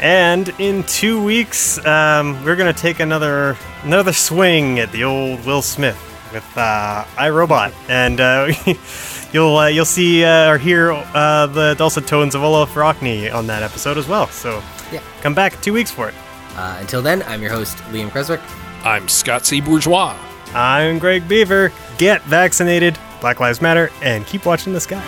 And in two weeks, um, we're gonna take another another swing at the old Will Smith with uh, iRobot, and uh, (laughs) you'll uh, you'll see uh, or hear uh, the dulcet tones of Olav Rockney on that episode as well. So Yeah. come back two weeks for it. Uh, until then, I'm your host Liam Creswick. I'm Scott C. Bourgeois. I'm Greg Beaver. Get vaccinated. Black Lives Matter, and keep watching the sky.